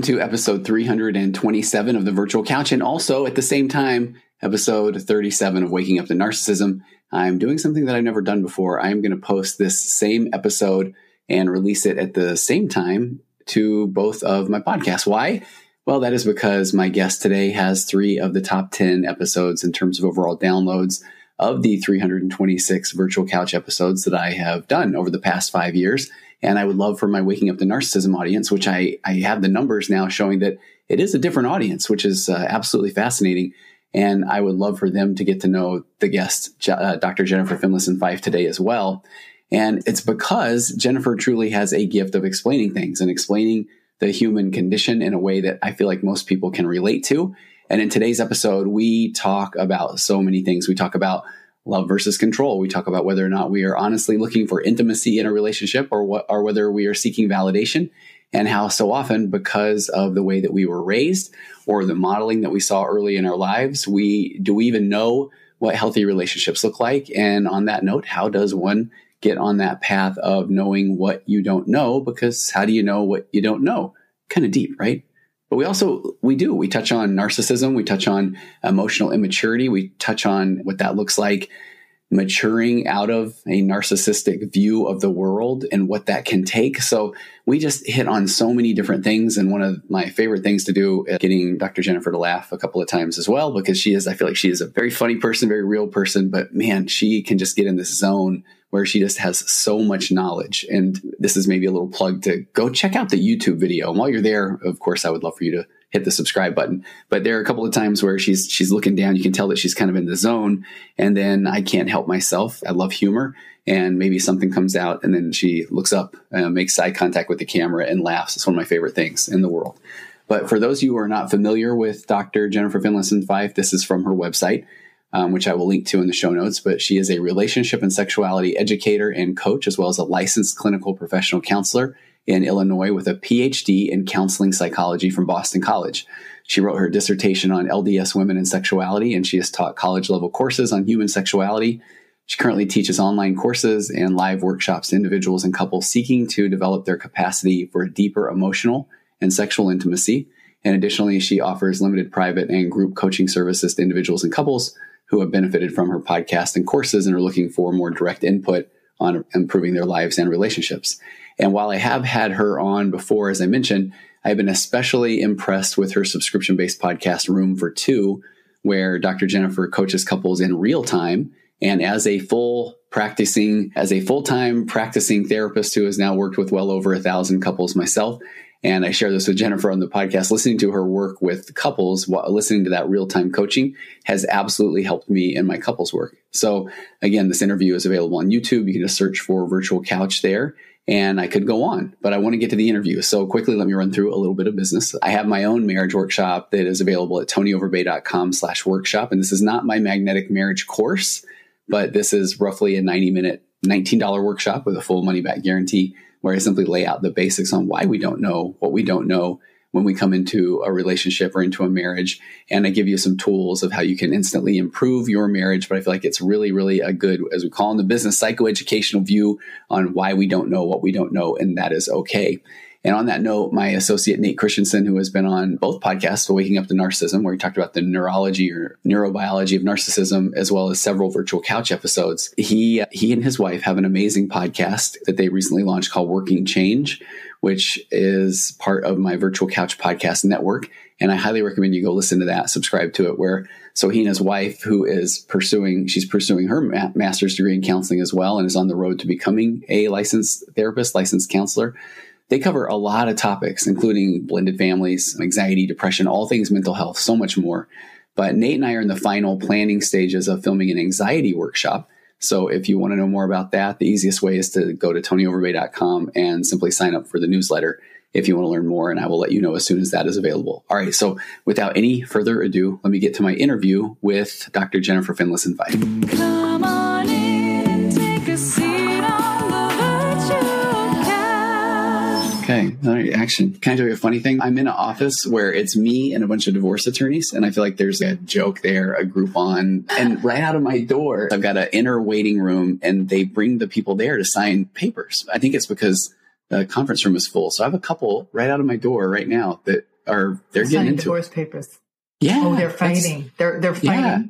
welcome to episode 327 of the Virtual Couch, and also at the same time, episode 37 of Waking Up to Narcissism. I'm doing something that I've never done before. I'm going to post this same episode and release it at the same time to both of my podcasts. Why? Well, that is because my guest today has three of the top 10 episodes in terms of overall downloads of the 326 Virtual Couch episodes that I have done over the past five years. And I would love for my Waking Up to Narcissism audience, which I, I have the numbers now showing that it is a different audience, which is uh, absolutely fascinating. And I would love for them to get to know the guest, uh, Dr. Jennifer Finlayson Fife, today as well. And it's because Jennifer truly has a gift of explaining things and explaining the human condition in a way that I feel like most people can relate to. And in today's episode, we talk about so many things. We talk about love versus control. We talk about whether or not we are honestly looking for intimacy in a relationship or what, or whether we are seeking validation and how so often because of the way that we were raised or the modeling that we saw early in our lives, we do we even know what healthy relationships look like? And on that note, how does one get on that path of knowing what you don't know? Because how do you know what you don't know? Kind of deep, right? But we also, we do, we touch on narcissism. We touch on emotional immaturity. We touch on what that looks like maturing out of a narcissistic view of the world and what that can take. So we just hit on so many different things. And one of my favorite things to do is getting Dr. Jennifer to laugh a couple of times as well, because she is, I feel like she is a very funny person, very real person, but man, she can just get in this zone where she just has so much knowledge. And this is maybe a little plug to go check out the YouTube video. And while you're there, of course, I would love for you to hit the subscribe button. But there are a couple of times where she's she's looking down. You can tell that she's kind of in the zone. And then I can't help myself. I love humor. And maybe something comes out, and then she looks up, uh, makes eye contact with the camera, and laughs. It's one of my favorite things in the world. But for those of you who are not familiar with Dr. Jennifer Finlayson Fife, this is from her website, um, which I will link to in the show notes. But she is a relationship and sexuality educator and coach, as well as a licensed clinical professional counselor in Illinois with a PhD in counseling psychology from Boston College. She wrote her dissertation on LDS women and sexuality, and she has taught college level courses on human sexuality. She currently teaches online courses and live workshops to individuals and couples seeking to develop their capacity for deeper emotional and sexual intimacy. And additionally, she offers limited private and group coaching services to individuals and couples who have benefited from her podcast and courses and are looking for more direct input on improving their lives and relationships. And while I have had her on before, as I mentioned, I've been especially impressed with her subscription based podcast, Room for Two, where Dr. Jennifer coaches couples in real time. And as a full practicing, as a full time practicing therapist who has now worked with well over a thousand couples myself, and I share this with Jennifer on the podcast. Listening to her work with couples, while listening to that real time coaching has absolutely helped me in my couples work. So again, this interview is available on YouTube. You can just search for virtual couch there and I could go on, but I want to get to the interview. So quickly, let me run through a little bit of business. I have my own marriage workshop that is available at tonyoverbay.com slash workshop. And this is not my magnetic marriage course, but this is roughly a 90 minute, $19 workshop with a full money back guarantee where I simply lay out the basics on why we don't know what we don't know when we come into a relationship or into a marriage. And I give you some tools of how you can instantly improve your marriage. But I feel like it's really, really a good, as we call in the business, psychoeducational view on why we don't know what we don't know. And that is okay. And on that note, my associate Nate Christensen, who has been on both podcasts, Waking Up to Narcissism, where he talked about the neurology or neurobiology of narcissism, as well as several virtual couch episodes, he he and his wife have an amazing podcast that they recently launched called Working Change, which is part of my virtual couch podcast network. And I highly recommend you go listen to that, subscribe to it. Where so he and his wife, who is pursuing, she's pursuing her ma- master's degree in counseling as well, and is on the road to becoming a licensed therapist, licensed counselor they cover a lot of topics, including blended families, anxiety, depression, all things mental health, so much more. But Nate and I are in the final planning stages of filming an anxiety workshop. So if you want to know more about that, the easiest way is to go to tonyoverbay.com and simply sign up for the newsletter if you want to learn more. And I will let you know as soon as that is available. All right. So without any further ado, let me get to my interview with Dr. Jennifer Finlayson Fife. Action. Can I tell you a funny thing? I'm in an office where it's me and a bunch of divorce attorneys, and I feel like there's a joke there, a Groupon, and right out of my door, I've got an inner waiting room, and they bring the people there to sign papers. I think it's because the conference room is full. So I have a couple right out of my door right now that are they're getting into divorce it. papers. Yeah. Oh, they're fighting. They're they're fighting. Yeah.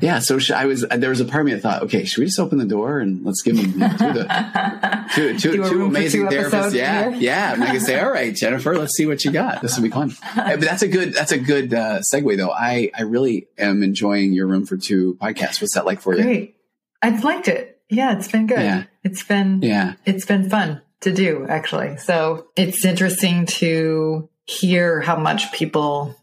Yeah. so I was there was a part of me that thought, okay, should we just open the door and let's give them you know, two, the, two, two, two amazing two therapists? Yeah, here. yeah. And I can say, all right, Jennifer, let's see what you got. This will be fun. but that's a good that's a good uh, segue though. I I really am enjoying your Room for Two podcast. What's that like for Great. you? Great. I've liked it. Yeah, it's been good. Yeah. It's been yeah. It's been fun to do actually. So it's interesting to hear how much people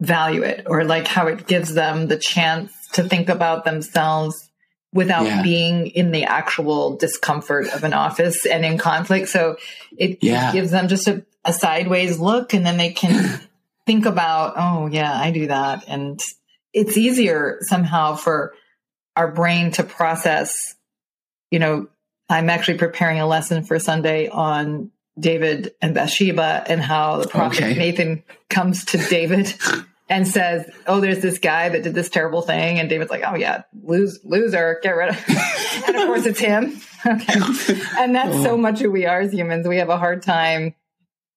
value it or like how it gives them the chance to think about themselves without yeah. being in the actual discomfort of an office and in conflict. So it, yeah. gives them just a, a, sideways look and then they can think about, oh yeah, I do that. And it's easier somehow for our brain to process, you know, I'm actually preparing a lesson for Sunday on David and Bathsheba and how the prophet okay. Nathan comes to David and says, "Oh, there's this guy that did this terrible thing," and David's like, "Oh yeah, lose, loser, get rid of." and of course, it's him. Okay, and that's so oh. much who we are as humans. We have a hard time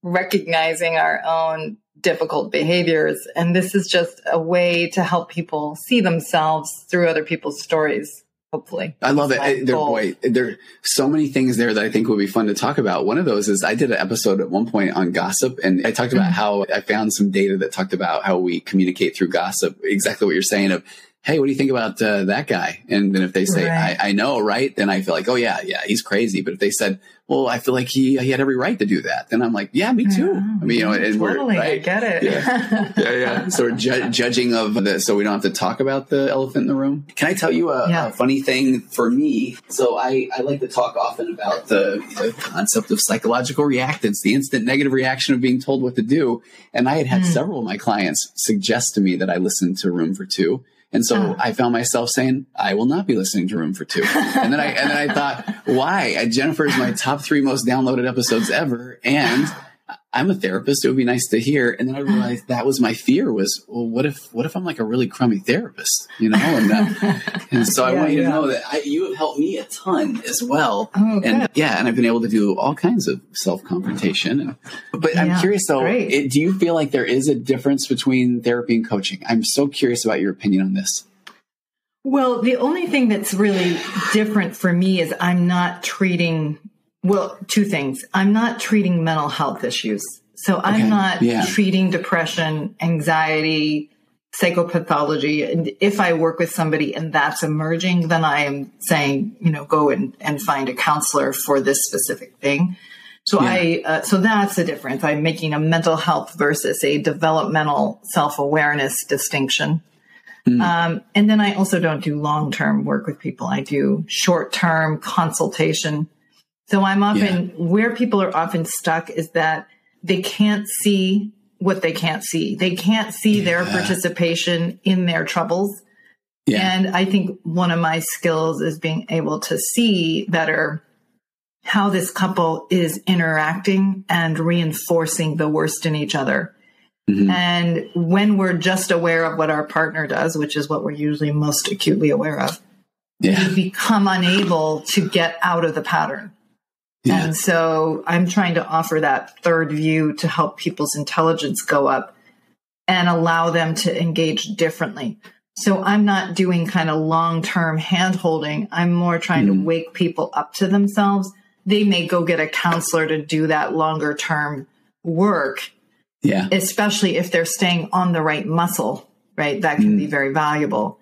recognizing our own difficult behaviors, and this is just a way to help people see themselves through other people's stories hopefully. I love it. There, boy, there are so many things there that I think would be fun to talk about. One of those is I did an episode at one point on gossip and I talked about how I found some data that talked about how we communicate through gossip. Exactly what you're saying of, Hey, what do you think about uh, that guy? And then if they say, right. I, I know, right? Then I feel like, oh yeah, yeah, he's crazy. But if they said, well, I feel like he he had every right to do that. And I'm like, yeah, me too. I mean, you know, and totally, we're right? I get it. Yeah, yeah. yeah. So we're ju- judging of the, so we don't have to talk about the elephant in the room. Can I tell you a, yeah. a funny thing for me? So I I like to talk often about the, the, concept of psychological reactance, the instant negative reaction of being told what to do. And I had had mm. several of my clients suggest to me that I listen to Room for Two. And so uh. I found myself saying, I will not be listening to Room for Two. And then I, and then I thought, why? Jennifer is my top three most downloaded episodes ever. And I'm a therapist. It would be nice to hear. And then I realized that was my fear was, well, what if, what if I'm like a really crummy therapist, you know? And, uh, and so I want you yeah. to know that I, you have helped me a ton as well. Oh, and yeah, and I've been able to do all kinds of self confrontation. But yeah, I'm curious though, it, do you feel like there is a difference between therapy and coaching? I'm so curious about your opinion on this. Well, the only thing that's really different for me is I'm not treating well, two things. I'm not treating mental health issues. So. I'm not yeah. treating depression, anxiety, psychopathology. And if I work with somebody and that's emerging, then I am saying, you know, go and, and find a counselor for this specific thing. So yeah. I, uh, so that's the difference. I'm making a mental health versus a developmental self awareness distinction. Mm. Um, and then I also don't do long term work with people. I do short term consultation so I'm often, yeah. where people are often stuck is that they can't see what they can't see. They can't see yeah. their participation in their troubles. Yeah. And I think one of my skills is being able to see better how this couple is interacting and reinforcing the worst in each other. Mm-hmm. And when we're just aware of what our partner does, which is what we're usually most acutely aware of, yeah. we become unable to get out of the pattern. Yeah. And so I'm trying to offer that third view to help people's intelligence go up and allow them to engage differently. So I'm not doing kind of long term hand holding. I'm more trying mm. to wake people up to themselves. They may go get a counselor to do that longer term work. Yeah. Especially if they're staying on the right muscle, right? That can mm. be very valuable.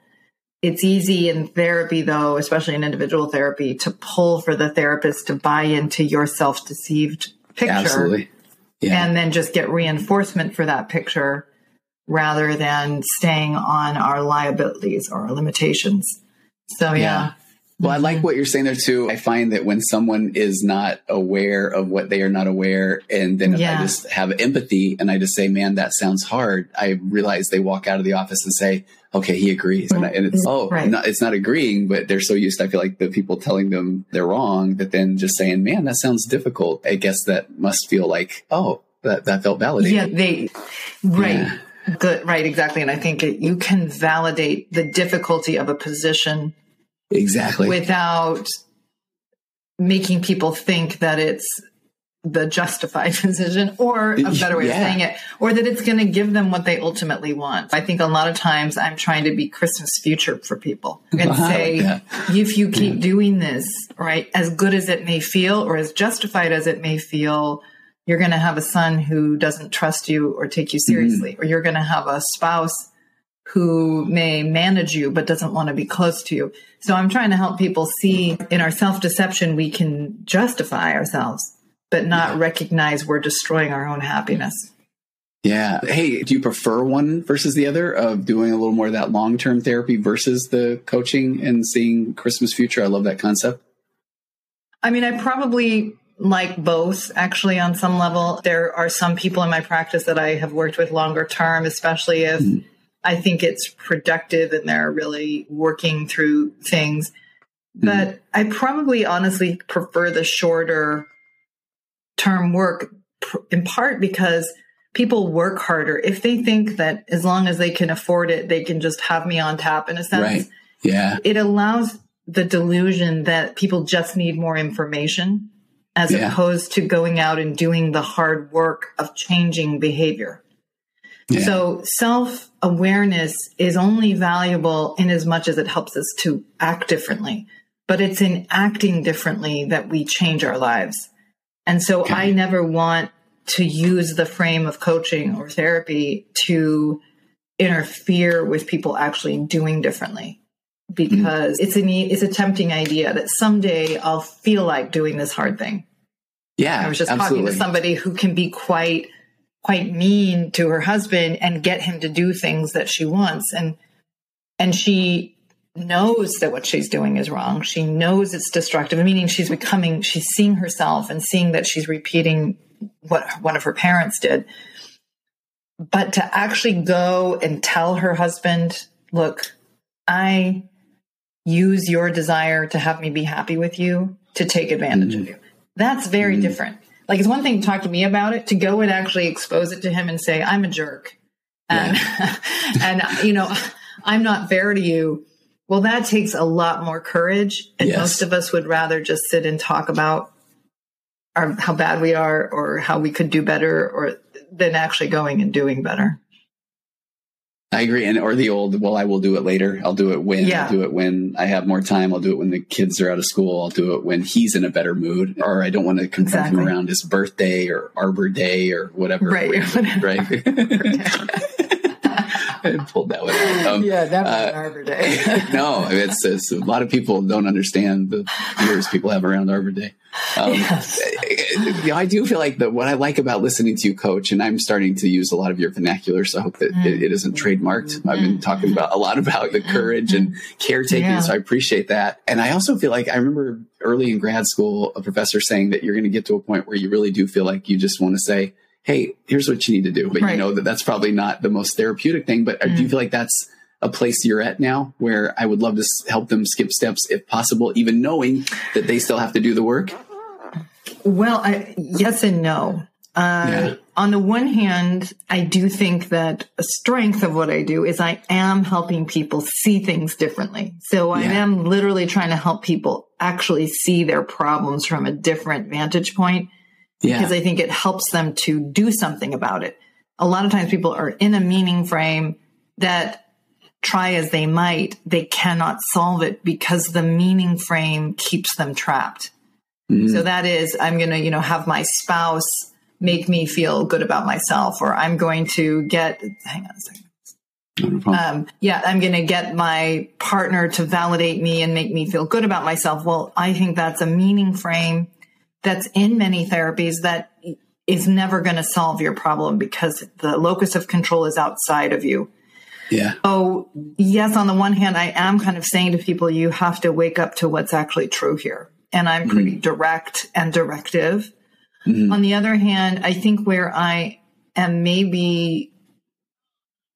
It's easy in therapy, though, especially in individual therapy, to pull for the therapist to buy into your self deceived picture. Absolutely. Yeah. And then just get reinforcement for that picture rather than staying on our liabilities or our limitations. So, yeah. Well, I like mm-hmm. what you're saying there too. I find that when someone is not aware of what they are not aware, and then if yeah. I just have empathy and I just say, man, that sounds hard, I realize they walk out of the office and say, okay, he agrees. And, I, and it's, oh, right. not, it's not agreeing, but they're so used, I feel like the people telling them they're wrong that then just saying, man, that sounds difficult. I guess that must feel like, oh, that, that felt validated. Yeah, they, right. Yeah. Good, right, exactly. And I think it, you can validate the difficulty of a position Exactly. Without making people think that it's the justified decision or a better way yeah. of saying it, or that it's going to give them what they ultimately want. I think a lot of times I'm trying to be Christmas future for people and wow, say, yeah. if you keep yeah. doing this, right, as good as it may feel or as justified as it may feel, you're going to have a son who doesn't trust you or take you seriously, mm-hmm. or you're going to have a spouse who may manage you but doesn't want to be close to you. So I'm trying to help people see in our self deception, we can justify ourselves, but not recognize we're destroying our own happiness. Yeah. Hey, do you prefer one versus the other of doing a little more of that long term therapy versus the coaching and seeing Christmas future? I love that concept. I mean, I probably like both actually on some level. There are some people in my practice that I have worked with longer term, especially if mm-hmm I think it's productive and they're really working through things. Mm-hmm. But I probably honestly prefer the shorter term work in part because people work harder. If they think that as long as they can afford it, they can just have me on tap in a sense. Right. Yeah. It allows the delusion that people just need more information as yeah. opposed to going out and doing the hard work of changing behavior. Yeah. So self awareness is only valuable in as much as it helps us to act differently, but it's in acting differently that we change our lives. And so okay. I never want to use the frame of coaching or therapy to interfere with people actually doing differently because mm-hmm. it's an it's a tempting idea that someday I'll feel like doing this hard thing. Yeah, I was just absolutely. talking to somebody who can be quite quite mean to her husband and get him to do things that she wants. And and she knows that what she's doing is wrong. She knows it's destructive meaning she's becoming she's seeing herself and seeing that she's repeating what one of her parents did. But to actually go and tell her husband look i use your desire to have me be happy with you to take advantage mm-hmm. of you. That's very mm-hmm. different like it's one thing to talk to me about it, to go and actually expose it to him and say, I'm a jerk. And, yeah. and, you know, I'm not fair to you. Well, that takes a lot more courage. And yes. most of us would rather just sit and talk about our, how bad we are or how we could do better or than actually going and doing better. I agree. And or the old, well, I will do it later. I'll do it when yeah. I'll do it when I have more time. I'll do it when the kids are out of school. I'll do it when he's in a better mood. Or I don't want to confront exactly. him around his birthday or Arbor Day or whatever. Right. right. I pulled that one out. Um, yeah, that was uh, Arbor Day. no, it's, it's, a lot of people don't understand the years people have around Arbor Day. Um, yes. you know, I do feel like that what I like about listening to you coach, and I'm starting to use a lot of your vernacular, so I hope that mm. it, it isn't trademarked. I've been talking about a lot about the courage and caretaking, yeah. so I appreciate that. And I also feel like I remember early in grad school, a professor saying that you're going to get to a point where you really do feel like you just want to say, hey, here's what you need to do. But right. you know that that's probably not the most therapeutic thing. But mm. do you mm. feel like that's a place you're at now where I would love to help them skip steps if possible, even knowing that they still have to do the work? Well, I, yes and no. Uh, yeah. On the one hand, I do think that a strength of what I do is I am helping people see things differently. So I am literally trying to help people actually see their problems from a different vantage point yeah. because I think it helps them to do something about it. A lot of times people are in a meaning frame that try as they might, they cannot solve it because the meaning frame keeps them trapped. Mm-hmm. So that is, I'm going to, you know, have my spouse make me feel good about myself, or I'm going to get, hang on a second. Um, yeah, I'm going to get my partner to validate me and make me feel good about myself. Well, I think that's a meaning frame that's in many therapies that is never going to solve your problem because the locus of control is outside of you. Yeah. So, yes, on the one hand, I am kind of saying to people, you have to wake up to what's actually true here. And I'm pretty mm-hmm. direct and directive. Mm-hmm. On the other hand, I think where I am maybe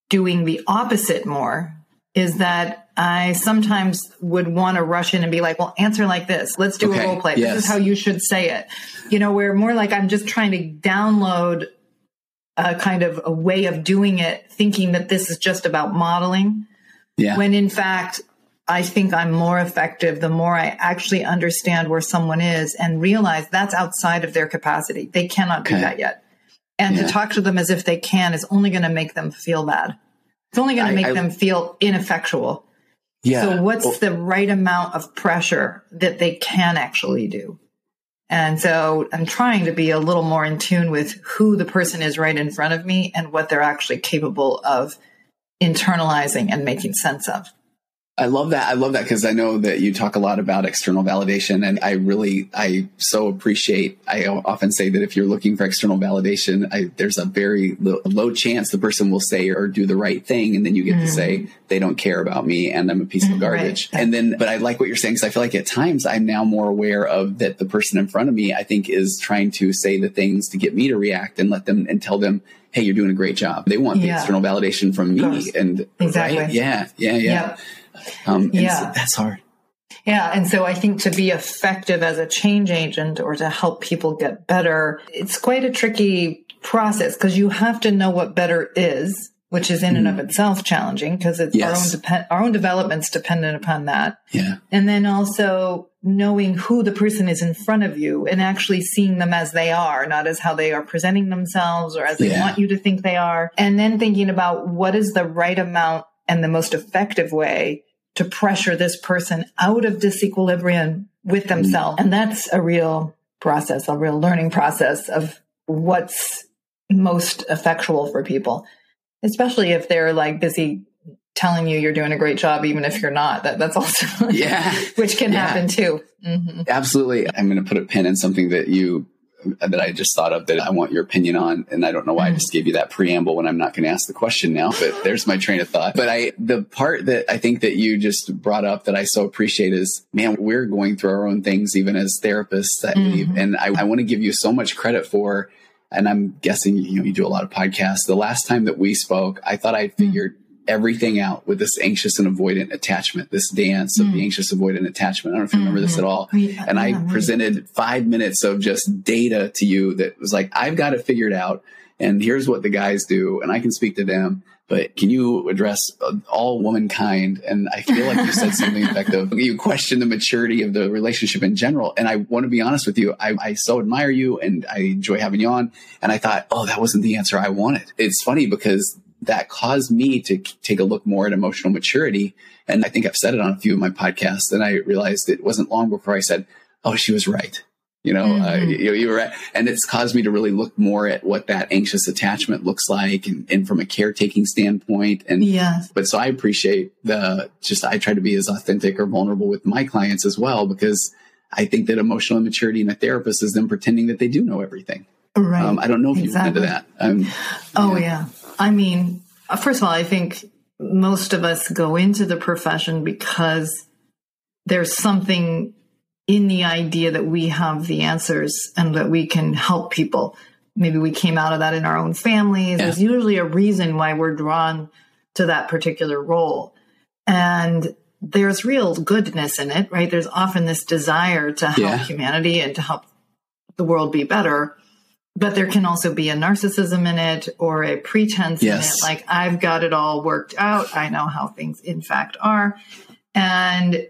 doing the opposite more is that I sometimes would want to rush in and be like, well, answer like this. Let's do okay. a role play. Yes. This is how you should say it. You know, where more like I'm just trying to download a kind of a way of doing it, thinking that this is just about modeling. Yeah. When in fact, I think I'm more effective the more I actually understand where someone is and realize that's outside of their capacity. They cannot okay. do that yet. And yeah. to talk to them as if they can is only going to make them feel bad. It's only going to make I, them feel ineffectual. Yeah. So what's well, the right amount of pressure that they can actually do? And so I'm trying to be a little more in tune with who the person is right in front of me and what they're actually capable of internalizing and making sense of. I love that. I love that because I know that you talk a lot about external validation and I really, I so appreciate, I often say that if you're looking for external validation, I, there's a very low, low, chance the person will say or do the right thing. And then you get mm. to say, they don't care about me and I'm a piece of mm-hmm. garbage. Right. And then, but I like what you're saying because I feel like at times I'm now more aware of that the person in front of me, I think is trying to say the things to get me to react and let them and tell them, Hey, you're doing a great job. They want yeah. the external validation from me. And exactly. Right? Yeah. Yeah. Yeah. Yep. Um, yeah. So that's hard. Yeah. And so I think to be effective as a change agent or to help people get better, it's quite a tricky process because you have to know what better is, which is in mm. and of mm-hmm. itself challenging because it's yes. our own depend, our own development's dependent upon that. Yeah. And then also knowing who the person is in front of you and actually seeing them as they are, not as how they are presenting themselves or as they yeah. want you to think they are. And then thinking about what is the right amount and the most effective way to pressure this person out of disequilibrium with themselves. And that's a real process, a real learning process of what's most effectual for people, especially if they're like busy telling you you're doing a great job, even if you're not. That that's also yeah, which can yeah. happen too. Mm-hmm. Absolutely. I'm going to put a pin in something that you that I just thought of that I want your opinion on. And I don't know why I mm. just gave you that preamble when I'm not going to ask the question now, but there's my train of thought. But I, the part that I think that you just brought up that I so appreciate is, man, we're going through our own things, even as therapists, I. Mm-hmm. And I, I want to give you so much credit for, and I'm guessing, you know, you do a lot of podcasts. The last time that we spoke, I thought I figured mm-hmm everything out with this anxious and avoidant attachment, this dance of mm. the anxious avoidant attachment. I don't know if you remember mm-hmm. this at all. Yeah, and I yeah, presented five minutes of just data to you that was like, I've got it figured out. And here's what the guys do. And I can speak to them. But can you address all womankind? And I feel like you said something effective. You question the maturity of the relationship in general. And I want to be honest with you. I, I so admire you and I enjoy having you on. And I thought, oh, that wasn't the answer I wanted. It's funny because that caused me to take a look more at emotional maturity. And I think I've said it on a few of my podcasts. And I realized it wasn't long before I said, Oh, she was right. You know, uh, mm-hmm. uh, you, you, were right. And it's caused me to really look more at what that anxious attachment looks like and, and from a caretaking standpoint. And, yes. but so I appreciate the just, I try to be as authentic or vulnerable with my clients as well, because I think that emotional immaturity in a therapist is them pretending that they do know everything. Right. Um, I don't know if exactly. you've into that. Um, oh, yeah. yeah. I mean, first of all, I think most of us go into the profession because there's something in the idea that we have the answers and that we can help people. Maybe we came out of that in our own families. Yeah. There's usually a reason why we're drawn to that particular role. And there's real goodness in it, right? There's often this desire to help yeah. humanity and to help the world be better but there can also be a narcissism in it or a pretense yes. in it. Like, I've got it all worked out. I know how things in fact are. And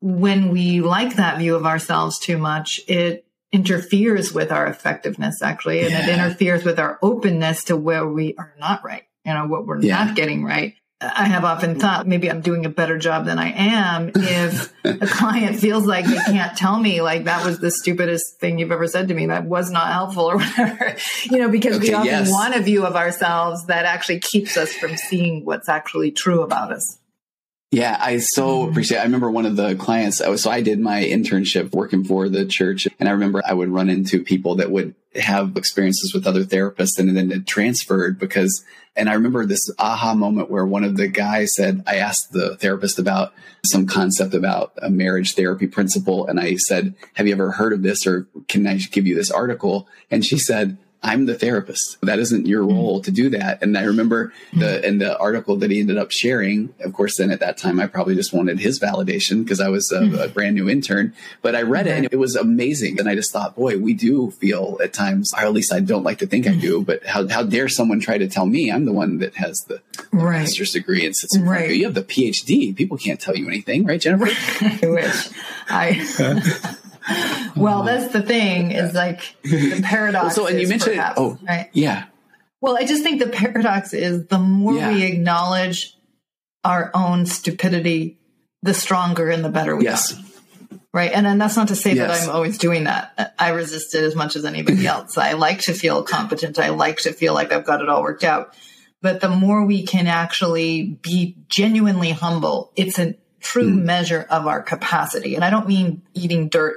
when we like that view of ourselves too much, it interferes with our effectiveness actually. And yeah. it interferes with our openness to where we are not right, you know, what we're yeah. not getting right. I have often thought maybe I'm doing a better job than I am if a client feels like they can't tell me like that was the stupidest thing you've ever said to me that was not helpful or whatever you know because okay, we often yes. want a view of ourselves that actually keeps us from seeing what's actually true about us yeah, I so mm-hmm. appreciate. It. I remember one of the clients. So I did my internship working for the church, and I remember I would run into people that would have experiences with other therapists, and then it transferred because. And I remember this aha moment where one of the guys said, I asked the therapist about some concept about a marriage therapy principle, and I said, "Have you ever heard of this, or can I give you this article?" And she said, I'm the therapist. That isn't your mm-hmm. role to do that. And I remember the mm-hmm. in the article that he ended up sharing. Of course, then at that time, I probably just wanted his validation because I was a, a, brand new intern. But I read it and it was amazing. And I just thought, boy, we do feel at times, or at least I don't like to think I do. But how how dare someone try to tell me I'm the one that has the, the right. master's degree and sits in right. you. have the PhD. People can't tell you anything, right, Jennifer? I wish. I. well, that's the thing is like the paradox. Well, so, and you mentioned, perhaps, oh, right? Yeah. Well, I just think the paradox is the more yeah. we acknowledge our own stupidity, the stronger and the better we yes. are. Right. And, and that's not to say yes. that I'm always doing that. I resist it as much as anybody else. I like to feel competent. I like to feel like I've got it all worked out. But the more we can actually be genuinely humble, it's a true mm. measure of our capacity. And I don't mean eating dirt,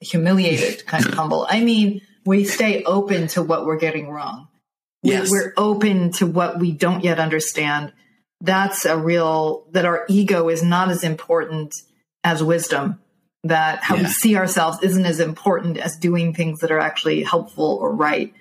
humiliated kind of humble. I mean, we stay open to what we're getting wrong. Yes. We're open to what we don't yet understand. That's a real, that our ego is not as important as wisdom, that how yeah. we see ourselves isn't as important as doing things that are actually helpful or right.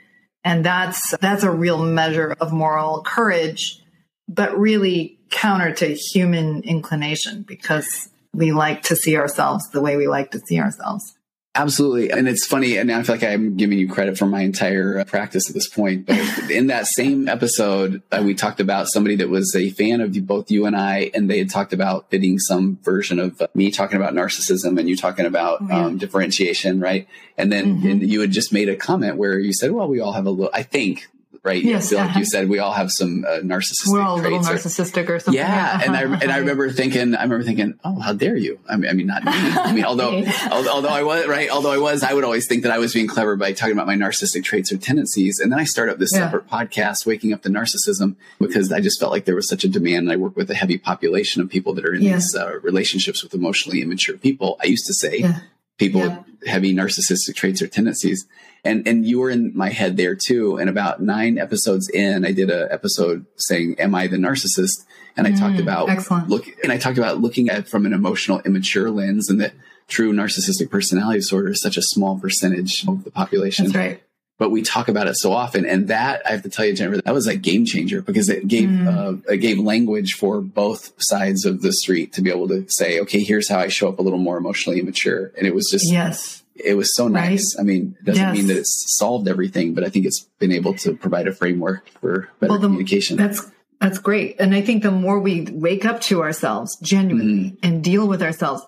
And that's, that's a real measure of moral courage, but really counter to human inclination because we like to see ourselves the way we like to see ourselves. Absolutely. And it's funny. And I feel like I'm giving you credit for my entire uh, practice at this point. But in that same episode, uh, we talked about somebody that was a fan of both you and I, and they had talked about fitting some version of uh, me talking about narcissism and you talking about mm-hmm. um, differentiation, right? And then mm-hmm. and you had just made a comment where you said, well, we all have a little, I think right? Yes, like uh-huh. you said, we all have some uh, narcissistic. We're all a little narcissistic or, or something. Yeah, uh-huh. and I and I remember thinking, I remember thinking, oh, how dare you? I mean, I mean, not me. I mean, although although I was right, although I was, I would always think that I was being clever by talking about my narcissistic traits or tendencies, and then I start up this yeah. separate podcast, waking up the narcissism, because I just felt like there was such a demand. And I work with a heavy population of people that are in yeah. these uh, relationships with emotionally immature people. I used to say. Yeah. People with heavy narcissistic traits or tendencies and and you were in my head there too. And about nine episodes in, I did a episode saying, "Am I the narcissist?" And I mm, talked about excellent. look, and I talked about looking at from an emotional immature lens, and that true narcissistic personality disorder is such a small percentage of the population. That's right. But we talk about it so often, and that I have to tell you, Jennifer, that was a game changer because it gave mm. uh, it gave language for both sides of the street to be able to say, okay, here's how I show up a little more emotionally immature, and it was just yes it was so nice. Right? I mean, it doesn't yes. mean that it's solved everything, but I think it's been able to provide a framework for better well, the, communication. That's that's great. And I think the more we wake up to ourselves genuinely mm-hmm. and deal with ourselves,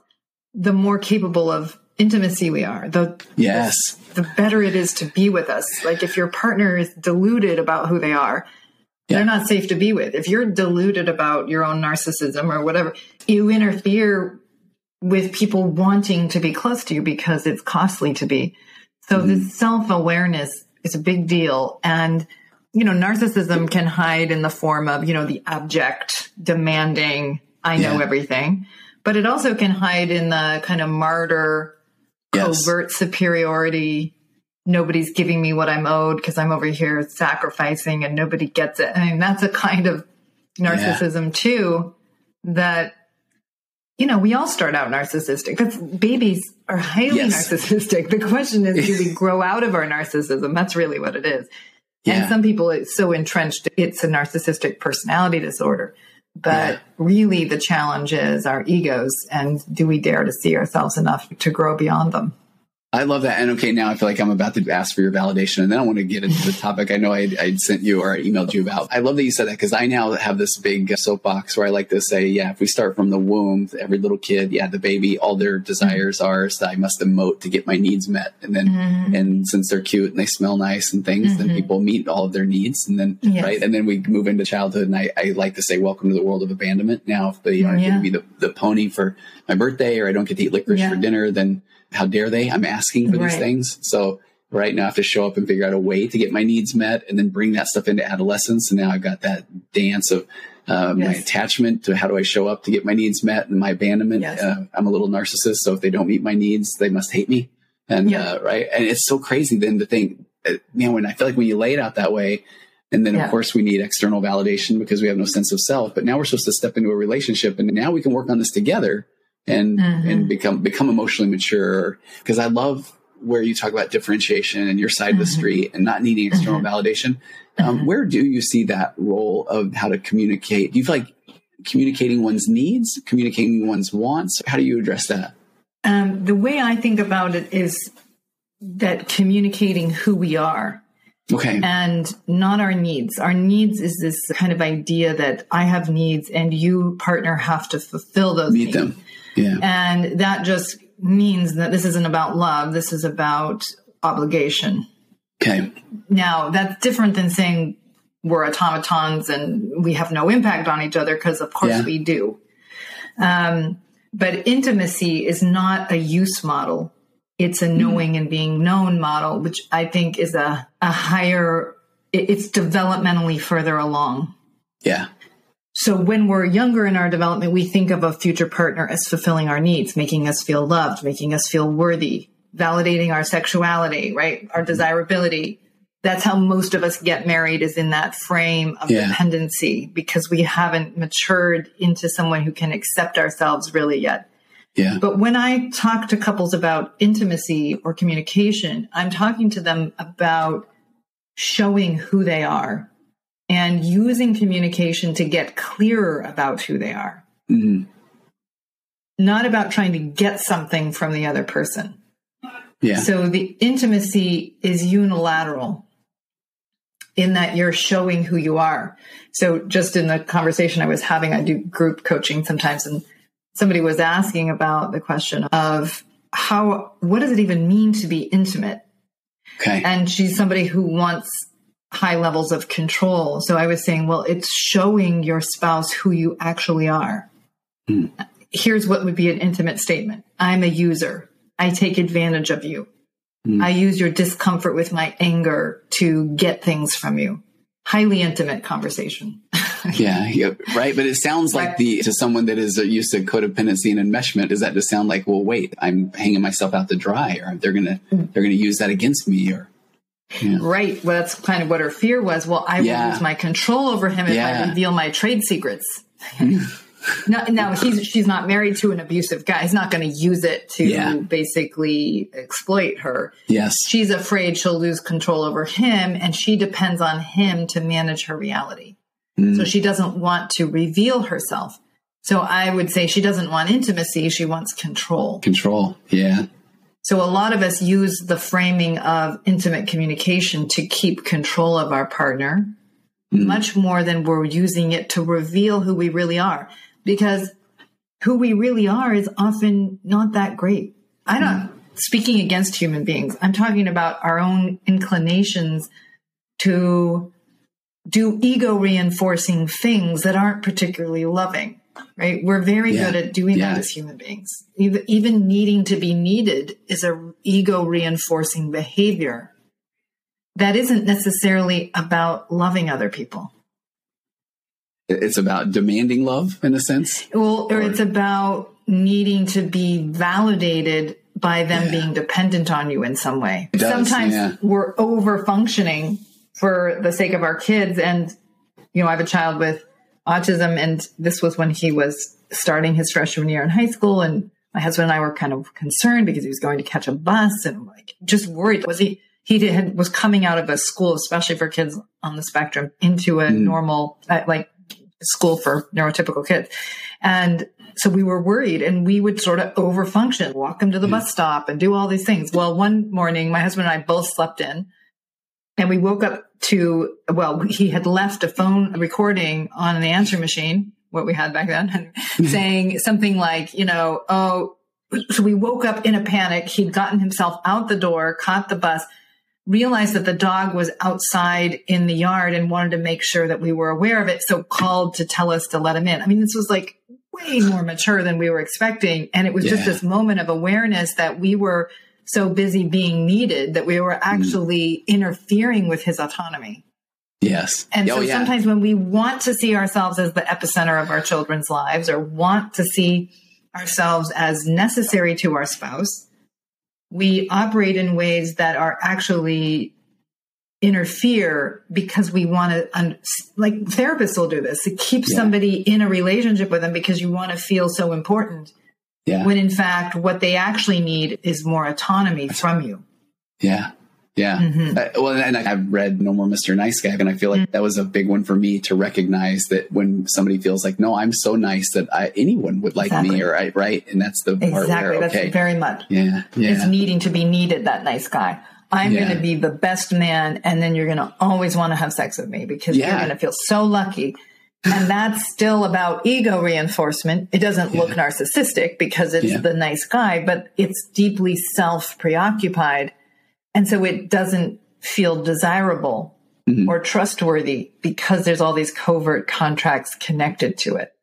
the more capable of intimacy we are. The yes, the, the better it is to be with us. Like if your partner is deluded about who they are, yeah. they're not safe to be with. If you're deluded about your own narcissism or whatever, you interfere with people wanting to be close to you because it's costly to be. So mm-hmm. this self awareness is a big deal. And, you know, narcissism can hide in the form of, you know, the abject, demanding, I know yeah. everything. But it also can hide in the kind of martyr, yes. covert superiority. Nobody's giving me what I'm owed because I'm over here sacrificing and nobody gets it. I mean, that's a kind of narcissism yeah. too that you know, we all start out narcissistic. That's babies are highly yes. narcissistic. The question is, do we grow out of our narcissism? That's really what it is. Yeah. And some people it's so entrenched, it's a narcissistic personality disorder. But yeah. really the challenge is our egos and do we dare to see ourselves enough to grow beyond them? I love that. And okay, now I feel like I'm about to ask for your validation. And then I want to get into the topic I know I would sent you or I emailed you about. I love that you said that because I now have this big soapbox where I like to say, yeah, if we start from the womb, every little kid, yeah, the baby, all their desires mm-hmm. are so I must emote to get my needs met. And then, mm-hmm. and since they're cute and they smell nice and things, mm-hmm. then people meet all of their needs. And then, yes. right. And then we move into childhood. And I, I, like to say, welcome to the world of abandonment. Now, if they aren't going to be the, the pony for my birthday or I don't get to eat licorice yeah. for dinner, then how dare they? I'm asking for right. these things. So right now I have to show up and figure out a way to get my needs met and then bring that stuff into adolescence. And now I've got that dance of uh, yes. my attachment to how do I show up to get my needs met and my abandonment. Yes. Uh, I'm a little narcissist. So if they don't meet my needs, they must hate me. And, yeah. uh, right. And it's so crazy then to think, uh, man, when I feel like when you lay it out that way, and then, yeah. of course, we need external validation because we have no sense of self. But now we're supposed to step into a relationship and now we can work on this together and mm-hmm. and become become emotionally mature because I love where you talk about differentiation and your side mm-hmm. of the mm-hmm. street and not needing external mm-hmm. validation. Um, mm-hmm. Where do you see that role of how to communicate? Do you feel like communicating one's needs, communicating one's wants? How do you address that? Um, the way I think about it is that communicating who we are. Okay. And not our needs. Our needs is this kind of idea that I have needs and you, partner, have to fulfill those Meet needs. them. Yeah. And that just means that this isn't about love. This is about obligation. Okay. Now, that's different than saying we're automatons and we have no impact on each other because, of course, yeah. we do. Um, but intimacy is not a use model. It's a knowing mm. and being known model, which I think is a, a higher, it's developmentally further along. Yeah. So when we're younger in our development, we think of a future partner as fulfilling our needs, making us feel loved, making us feel worthy, validating our sexuality, right? Our desirability. That's how most of us get married is in that frame of yeah. dependency because we haven't matured into someone who can accept ourselves really yet. Yeah. But when I talk to couples about intimacy or communication, I'm talking to them about showing who they are and using communication to get clearer about who they are. Mm-hmm. Not about trying to get something from the other person. Yeah. So the intimacy is unilateral in that you're showing who you are. So just in the conversation I was having, I do group coaching sometimes and somebody was asking about the question of how, what does it even mean to be intimate? Okay. And she's somebody who wants high levels of control. So I was saying, well, it's showing your spouse who you actually are. Mm. Here's what would be an intimate statement I'm a user. I take advantage of you. Mm. I use your discomfort with my anger to get things from you. Highly intimate conversation. yeah, yeah, right. But it sounds like the to someone that is used to codependency and enmeshment. Does that just sound like, well, wait, I'm hanging myself out to dry, or they're gonna they're gonna use that against me, or Right. Well, that's kind of what her fear was. Well, I yeah. will lose my control over him if yeah. I reveal my trade secrets. now, now he's she's not married to an abusive guy. He's not going to use it to yeah. basically exploit her. Yes. She's afraid she'll lose control over him and she depends on him to manage her reality. Mm. So she doesn't want to reveal herself. So I would say she doesn't want intimacy, she wants control. Control. Yeah. So a lot of us use the framing of intimate communication to keep control of our partner mm. much more than we're using it to reveal who we really are because who we really are is often not that great. I don't mm. speaking against human beings. I'm talking about our own inclinations to do ego reinforcing things that aren't particularly loving right? We're very yeah. good at doing yeah. that as human beings. Even, needing to be needed is a ego reinforcing behavior that isn't necessarily about loving other people. It's about demanding love in a sense? Well, or, or it's about needing to be validated by them yeah. being dependent on you in some way. Does, Sometimes we're over functioning for the sake of our kids. And, you know, I have a child with autism. And this was when he was starting his freshman year in high school. And my husband and I were kind of concerned because he was going to catch a bus and like just worried. Was he, he did, was coming out of a school, especially for kids on the spectrum into a mm. normal, uh, like school for neurotypical kids. And so we were worried and we would sort of overfunction, walk him to the mm. bus stop and do all these things. Well, one morning, my husband and I both slept in and we woke up to, well, he had left a phone recording on the answer machine, what we had back then, saying something like, you know, oh, so we woke up in a panic. He'd gotten himself out the door, caught the bus, realized that the dog was outside in the yard and wanted to make sure that we were aware of it. So called to tell us to let him in. I mean, this was like way more mature than we were expecting. And it was yeah. just this moment of awareness that we were so busy being needed that we were mm. actually mm. interfering with his autonomy. Yes. And oh, so yeah. sometimes when we want to see ourselves as the epicenter of our children's lives or want to see ourselves as necessary to our spouse, we operate in ways that are actually interfere because we want to like therapists will do this to keep yeah. somebody in a relationship with them because you want to feel so important yeah. When in fact, what they actually need is more autonomy from you. Yeah. Yeah. Mm-hmm. Uh, well, and I've read No More Mr. Nice Guy, and I feel like mm-hmm. that was a big one for me to recognize that when somebody feels like, no, I'm so nice that I, anyone would like exactly. me, or I, right? And that's the exactly. part where, okay. That's very much. Yeah. Yeah. It's needing to be needed, that nice guy. I'm yeah. going to be the best man, and then you're going to always want to have sex with me because yeah. you're going to feel so lucky. And that's still about ego reinforcement. It doesn't yeah. look narcissistic because it's the nice guy, but it's deeply self preoccupied. And so it doesn't feel desirable mm-hmm. or trustworthy because there's all these covert contracts connected to it.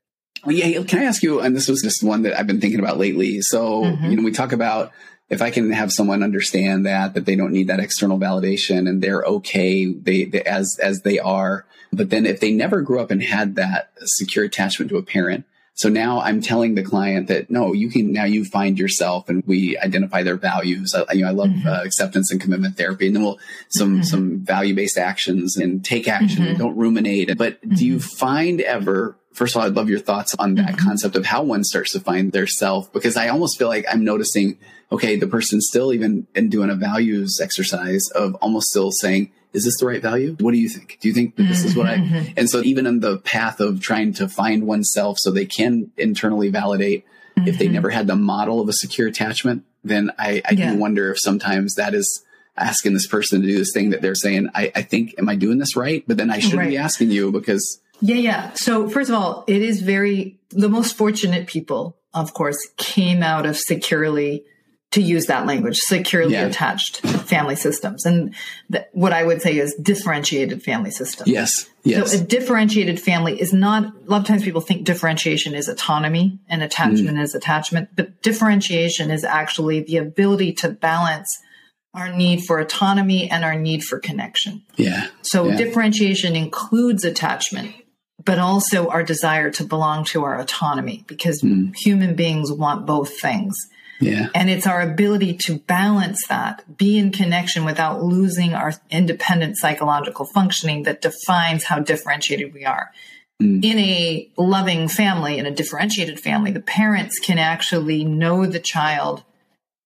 Well, yeah, can I ask you? And this was just one that I've been thinking about lately. So, mm-hmm. you know, we talk about if I can have someone understand that that they don't need that external validation and they're okay they, they, as as they are. But then if they never grew up and had that secure attachment to a parent, so now I'm telling the client that no, you can now you find yourself and we identify their values. I, you know, I love mm-hmm. uh, acceptance and commitment therapy, and then we'll some mm-hmm. some value based actions and take action. Mm-hmm. don't ruminate. But do you mm-hmm. find ever? First of all, I'd love your thoughts on that mm-hmm. concept of how one starts to find their self, because I almost feel like I'm noticing, okay, the person's still even in doing a values exercise of almost still saying, is this the right value? What do you think? Do you think that this is what I, mm-hmm. and so even on the path of trying to find oneself so they can internally validate mm-hmm. if they mm-hmm. never had the model of a secure attachment, then I, I yeah. do wonder if sometimes that is asking this person to do this thing that they're saying, I, I think, am I doing this right? But then I shouldn't right. be asking you because. Yeah, yeah. So first of all, it is very, the most fortunate people, of course, came out of securely to use that language, securely yeah. attached family systems. And th- what I would say is differentiated family systems. Yes. Yes. So a differentiated family is not, a lot of times people think differentiation is autonomy and attachment mm. is attachment, but differentiation is actually the ability to balance our need for autonomy and our need for connection. Yeah. So yeah. differentiation includes attachment, but also our desire to belong to our autonomy because mm. human beings want both things. Yeah. And it's our ability to balance that, be in connection without losing our independent psychological functioning that defines how differentiated we are. Mm. In a loving family, in a differentiated family, the parents can actually know the child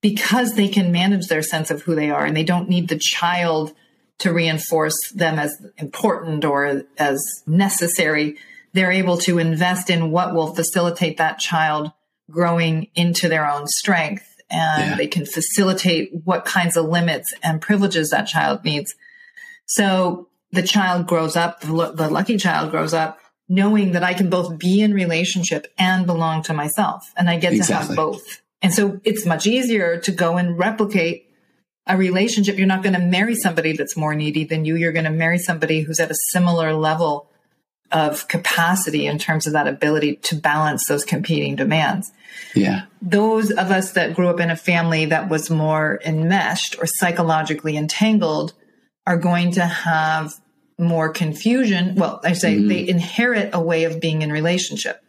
because they can manage their sense of who they are and they don't need the child to reinforce them as important or as necessary. They're able to invest in what will facilitate that child growing into their own strength and yeah. they can facilitate what kinds of limits and privileges that child needs. So the child grows up, the, the lucky child grows up knowing that I can both be in relationship and belong to myself and I get exactly. to have both. And so it's much easier to go and replicate a relationship. You're not going to marry somebody that's more needy than you. You're going to marry somebody who's at a similar level of capacity in terms of that ability to balance those competing demands. Yeah. Those of us that grew up in a family that was more enmeshed or psychologically entangled are going to have more confusion. Well, I say mm-hmm. they inherit a way of being in relationship.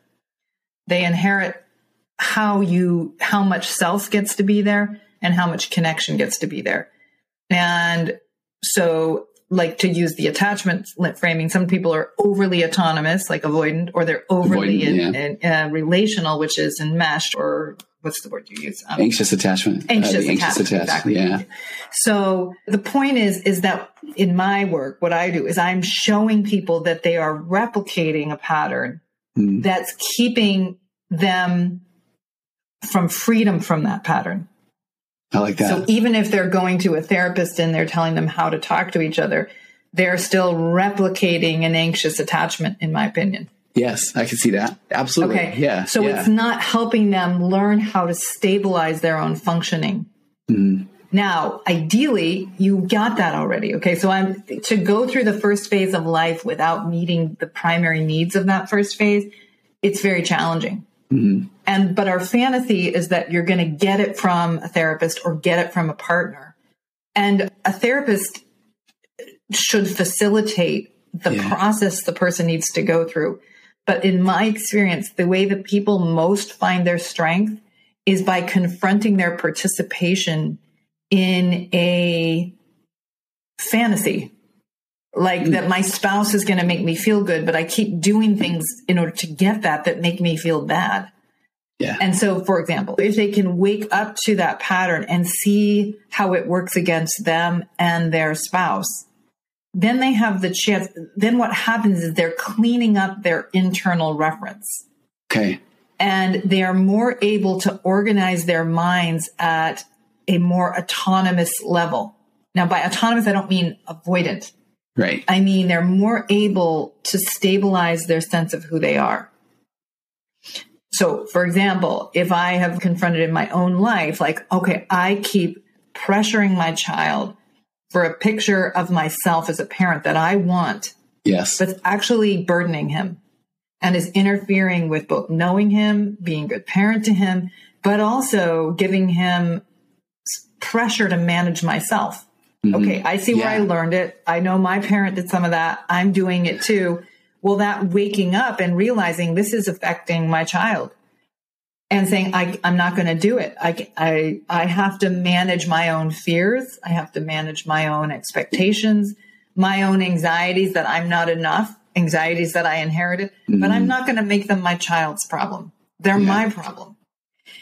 They inherit how you, how much self gets to be there and how much connection gets to be there. And so like to use the attachment framing. Some people are overly autonomous, like avoidant, or they're overly avoidant, in, yeah. in, uh, relational, which is enmeshed, or what's the word you use? Um, anxious attachment. Anxious, uh, anxious attachment. Exactly. Yeah. So the point is, is that in my work, what I do is I'm showing people that they are replicating a pattern mm. that's keeping them from freedom from that pattern. I like that. So even if they're going to a therapist and they're telling them how to talk to each other, they're still replicating an anxious attachment, in my opinion. Yes, I can see that. Absolutely. Okay. Yeah. So yeah. it's not helping them learn how to stabilize their own functioning. Mm. Now, ideally, you got that already. Okay. So I'm to go through the first phase of life without meeting the primary needs of that first phase. It's very challenging. Mm-hmm. And, but our fantasy is that you're going to get it from a therapist or get it from a partner. And a therapist should facilitate the yeah. process the person needs to go through. But in my experience, the way that people most find their strength is by confronting their participation in a fantasy. Like that my spouse is going to make me feel good, but I keep doing things in order to get that that make me feel bad. Yeah. And so, for example, if they can wake up to that pattern and see how it works against them and their spouse, then they have the chance. Then what happens is they're cleaning up their internal reference. Okay. And they are more able to organize their minds at a more autonomous level. Now, by autonomous, I don't mean avoidant. Right. I mean, they're more able to stabilize their sense of who they are. So, for example, if I have confronted in my own life, like, okay, I keep pressuring my child for a picture of myself as a parent that I want. Yes. That's actually burdening him and is interfering with both knowing him, being a good parent to him, but also giving him pressure to manage myself. Mm-hmm. Okay, I see where. I learned it. I know my parent did some of that. I'm doing it too. Well, that waking up and realizing this is affecting my child and saying, I, am not going to do it. I, I, I have to manage my own fears. I have to manage my own expectations, my own anxieties that I'm not enough, anxieties that I inherited, mm-hmm. but I'm mm-hmm. not going to make them my child's problem. They're yeah. my problem.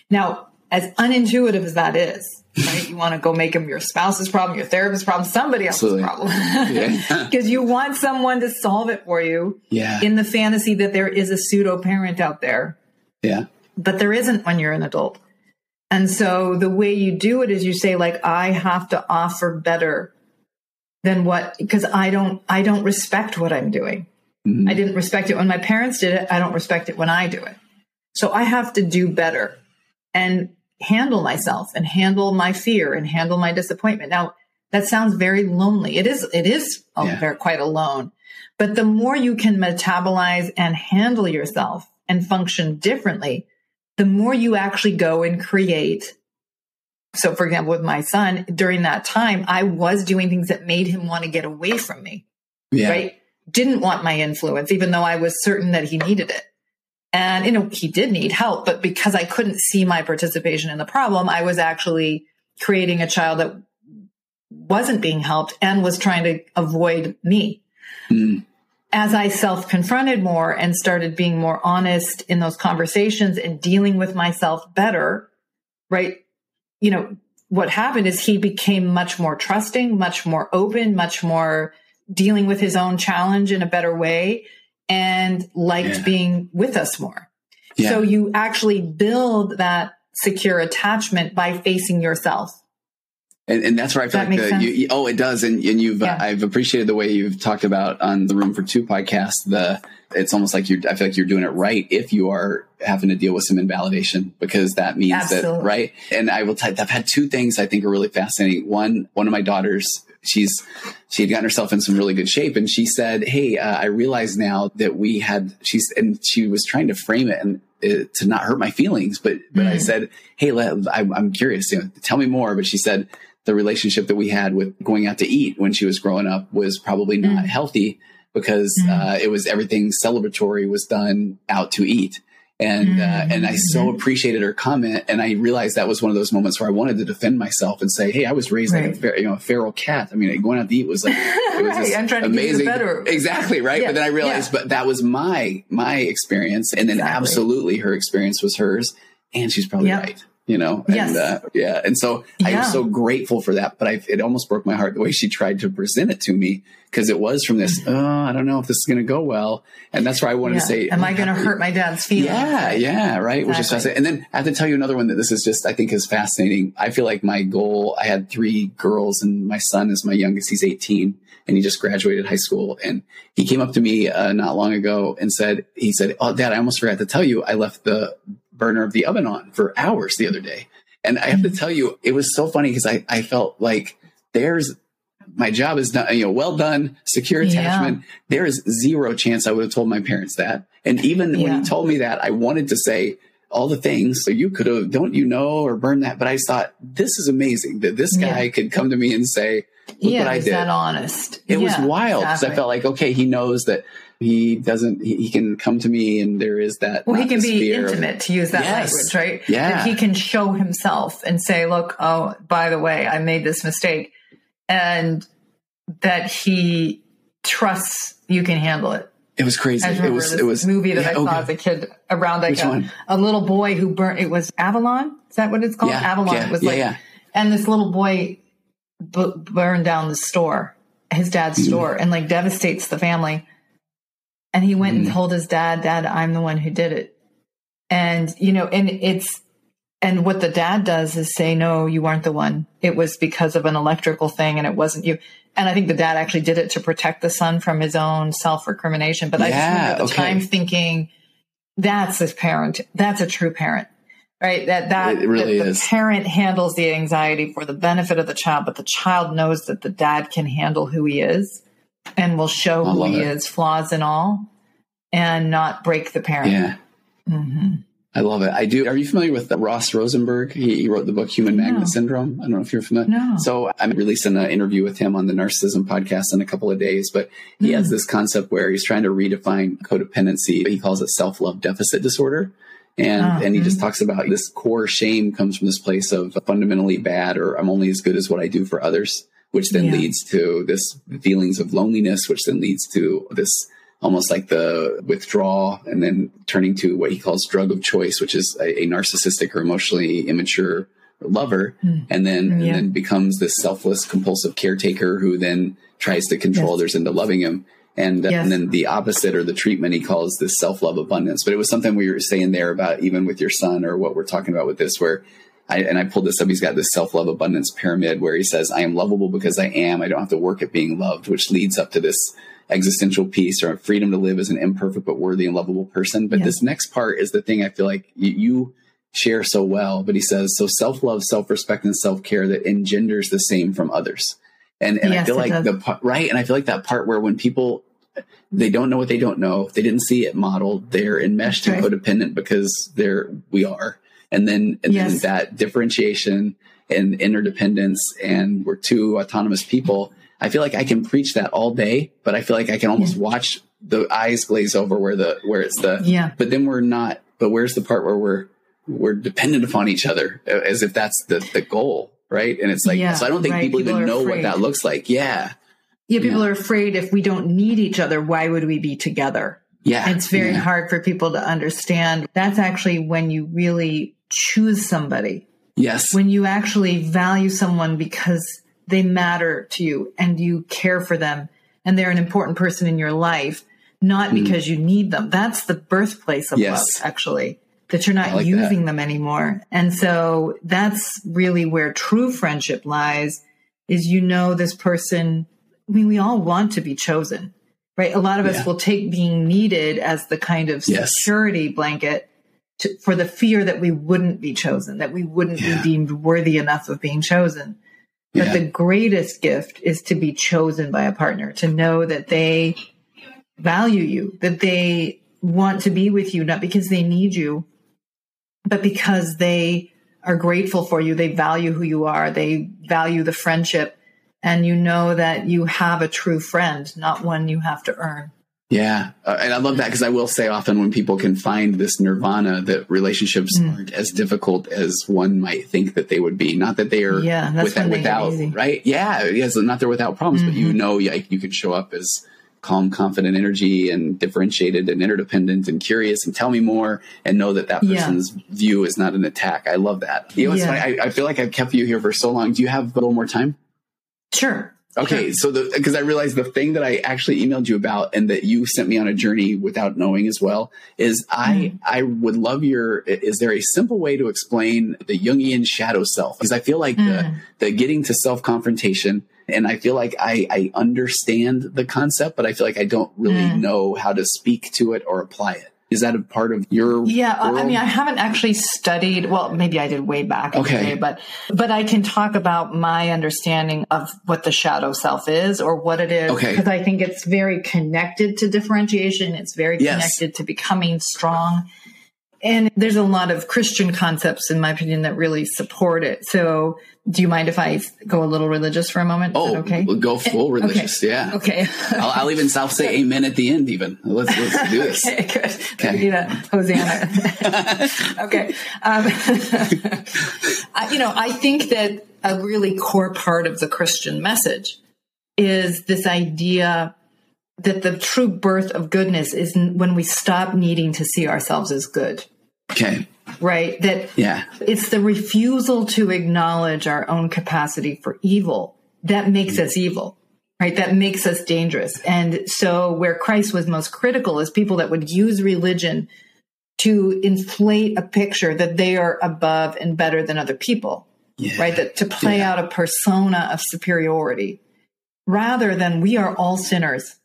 Now, as unintuitive as that is, right? You want to go make them your spouse's problem, your therapist's problem, somebody else's Absolutely. problem. Because you want someone to solve it for you yeah. in the fantasy that there is a pseudo parent out there. Yeah. But there isn't when you're an adult. And so the way you do it is you say, like, I have to offer better than what, because I don't, I don't respect what I'm doing. Mm-hmm. I didn't respect it when my parents did it. I don't respect it when I do it. So I have to do better. And handle myself and handle my fear and handle my disappointment. Now, that sounds very lonely. It is, it is yeah. very, quite alone. But the more you can metabolize and handle yourself and function differently, the more you actually go and create. So, for example, with my son, during that time, I was doing things that made him want to get away from me. Yeah. Right? Didn't want my influence, even though I was certain that he needed it. And, you know, he did need help, but because I couldn't see my participation in the problem, I was actually creating a child that wasn't being helped and was trying to avoid me. Mm. As I self confronted more and started being more honest in those conversations and dealing with myself better, right? You know, what happened is he became much more trusting, much more open, much more dealing with his own challenge in a better way and liked yeah. being with us more. Yeah. So you actually build that secure attachment by facing yourself. And, and that's where I feel like the, you, oh, it does. And, and you've, yeah. uh, I've appreciated the way you've talked about on the Room for Two podcast. The, it's almost like you're, I feel like you're doing it right if you are having to deal with some invalidation because that means Absolutely. that, right? And I will tell you, I've had two things I think are really fascinating. One, one of my daughters she's she had gotten herself in some really good shape and she said hey uh, i realize now that we had she's and she was trying to frame it and uh, to not hurt my feelings but but mm-hmm. i said hey let, I, i'm curious you know, tell me more but she said the relationship that we had with going out to eat when she was growing up was probably not mm-hmm. healthy because mm-hmm. uh, it was everything celebratory was done out to eat and uh, and I so mm-hmm. appreciated her comment, and I realized that was one of those moments where I wanted to defend myself and say, "Hey, I was raised right. like a fer- you know a feral cat. I mean, going out to eat was like it was right. I'm trying amazing, to better. exactly right." Yeah. But then I realized, yeah. but that was my my experience, and then exactly. absolutely her experience was hers, and she's probably yep. right you know and yes. uh, yeah and so yeah. i was so grateful for that but I, it almost broke my heart the way she tried to present it to me because it was from this oh i don't know if this is going to go well and that's why i wanted yeah. to say am i going to hurt my dad's feelings yeah yeah right exactly. which is fascinating and then i have to tell you another one that this is just i think is fascinating i feel like my goal i had three girls and my son is my youngest he's 18 and he just graduated high school and he came up to me uh, not long ago and said he said oh dad i almost forgot to tell you i left the burner of the oven on for hours the other day. And I have to mm-hmm. tell you, it was so funny because I, I felt like there's my job is done, you know, well done, secure attachment. Yeah. There is zero chance I would have told my parents that. And even yeah. when he told me that, I wanted to say all the things. So you could have, don't you know, or burn that. But I thought, this is amazing that this guy yeah. could come to me and say, look what I did. that honest. It was wild because exactly. I felt like, okay, he knows that he doesn't he, he, can come to me and there is that well he can be intimate of, to use that yes, language right yeah that he can show himself and say look oh by the way i made this mistake and that he trusts you can handle it It was crazy. It was. It was movie that yeah, I saw okay. as a kid around like a, a, little boy who burnt. It was Avalon. Is that what it's called? Yeah, Avalon. Yeah, it was like, and this little boy b- burned down the store, his dad's mm. store, and like devastates the family. And he went mm. and told his dad, "Dad, I'm the one who did it." And you know, and it's and what the dad does is say, "No, you weren't the one. It was because of an electrical thing, and it wasn't you." And I think the dad actually did it to protect the son from his own self recrimination. But yeah, I just remember at the okay. time thinking, "That's a parent. That's a true parent." right? That that, it really that the parent handles the anxiety for the benefit of the child, but the child knows that the dad can handle who he is and will show who he it. is, flaws and all, and not break the parent. Yeah. Mm-hmm. I love it. I do. Are you familiar with Ross Rosenberg? He, he wrote the book Human Magnet no. Syndrome. I don't know if you're familiar. No. So I'm releasing an interview with him on the Narcissism podcast in a couple of days. But he mm. has this concept where he's trying to redefine codependency. He calls it self love deficit disorder. And, oh, and he just talks about this core shame comes from this place of fundamentally bad or I'm only as good as what I do for others, which then yeah. leads to this feelings of loneliness, which then leads to this almost like the withdrawal and then turning to what he calls drug of choice, which is a, a narcissistic or emotionally immature lover. Mm. And then, yeah. and then becomes this selfless compulsive caretaker who then tries to control yes. others into loving him. And, yes. and then the opposite or the treatment he calls this self love abundance. But it was something we were saying there about even with your son or what we're talking about with this, where I, and I pulled this up. He's got this self love abundance pyramid where he says, I am lovable because I am. I don't have to work at being loved, which leads up to this existential peace or freedom to live as an imperfect but worthy and lovable person. But yes. this next part is the thing I feel like you, you share so well. But he says, so self love, self respect, and self care that engenders the same from others. And, and yes, I feel like does. the right. And I feel like that part where when people, they don't know what they don't know. They didn't see it modeled. They're enmeshed right. and codependent because they're, we are. And then, and yes. then that differentiation and interdependence and we're two autonomous people. I feel like I can preach that all day, but I feel like I can almost yeah. watch the eyes glaze over where the, where it's the, yeah, but then we're not, but where's the part where we're, we're dependent upon each other as if that's the, the goal right? And it's like, yeah, so I don't think right. people, people, even know afraid. what that looks like. Yeah. Yeah, people yeah. are afraid if we don't need each other, why would we be together? Yeah. It's very hard for people to understand. That's actually when you really choose somebody. Yes. When you actually value someone because they matter to you and you care for them and they're an important person in your life, not mm. because you need them. That's the birthplace of yes. love, actually that you're not like using that. them anymore. And so that's really where true friendship lies is you know this person I mean we all want to be chosen. Right? A lot of yeah. us will take being needed as the kind of yes. security blanket to, for the fear that we wouldn't be chosen, that we wouldn't yeah. be deemed worthy enough of being chosen. But yeah. the greatest gift is to be chosen by a partner, to know that they value you, that they want to be with you, not because they need you, but because they are grateful for you, they value who you are, they value the friendship, and you know that you have a true friend, not one you have to earn. Yeah. Uh, and I love that because I will say often when people can find this nirvana, that relationships mm. aren't as difficult as one might think that they would be. Not that they are yeah, without, without right? Yeah. Yes. Not they're without problems, mm-hmm. but you mm-hmm. know, like you can show up as calm, confident energy and differentiated and interdependent and curious and tell me more and know that that person's yeah. view is not an attack. I love that. You know, yeah. I, I, feel like I've kept you here for so long. Do you have a little more time? Sure. Okay, so the because I realized the thing that I actually emailed you about and that you sent me on a journey without knowing as well is I mm. I would love your is there a simple way to explain the Jungian shadow self because I feel like mm. the the getting to self confrontation and I feel like I, I understand the concept, but I feel like I don't really mm. know how to speak to it or apply it. Is that a part of your? Yeah, world? I mean, I haven't actually studied. Well, maybe I did way back. Okay, day, but but I can talk about my understanding of what the shadow self is or what it is. Okay, because I think it's very connected to differentiation. It's very connected to becoming strong. And there's a lot of Christian concepts, in my opinion, that really support it. So do you mind if I go a little religious for a moment? Oh, okay. We'll go full religious. Okay. Yeah. Okay. I'll, I'll, even I'll say amen at the end. Even let's let's do this. okay, good. Okay. Do that, Hosanna. okay. Um, I, you know, I think that a really core part of the Christian message is this idea that the true birth of goodness is when we stop needing to see ourselves as good. Okay. Right? That yeah. it's the refusal to acknowledge our own capacity for evil that makes mm-hmm. us evil. Right? That makes us dangerous. And so where Christ was most critical is people that would use religion to inflate a picture that they are above and better than other people. Yeah. Right? That to play yeah. out a persona of superiority rather than we are all sinners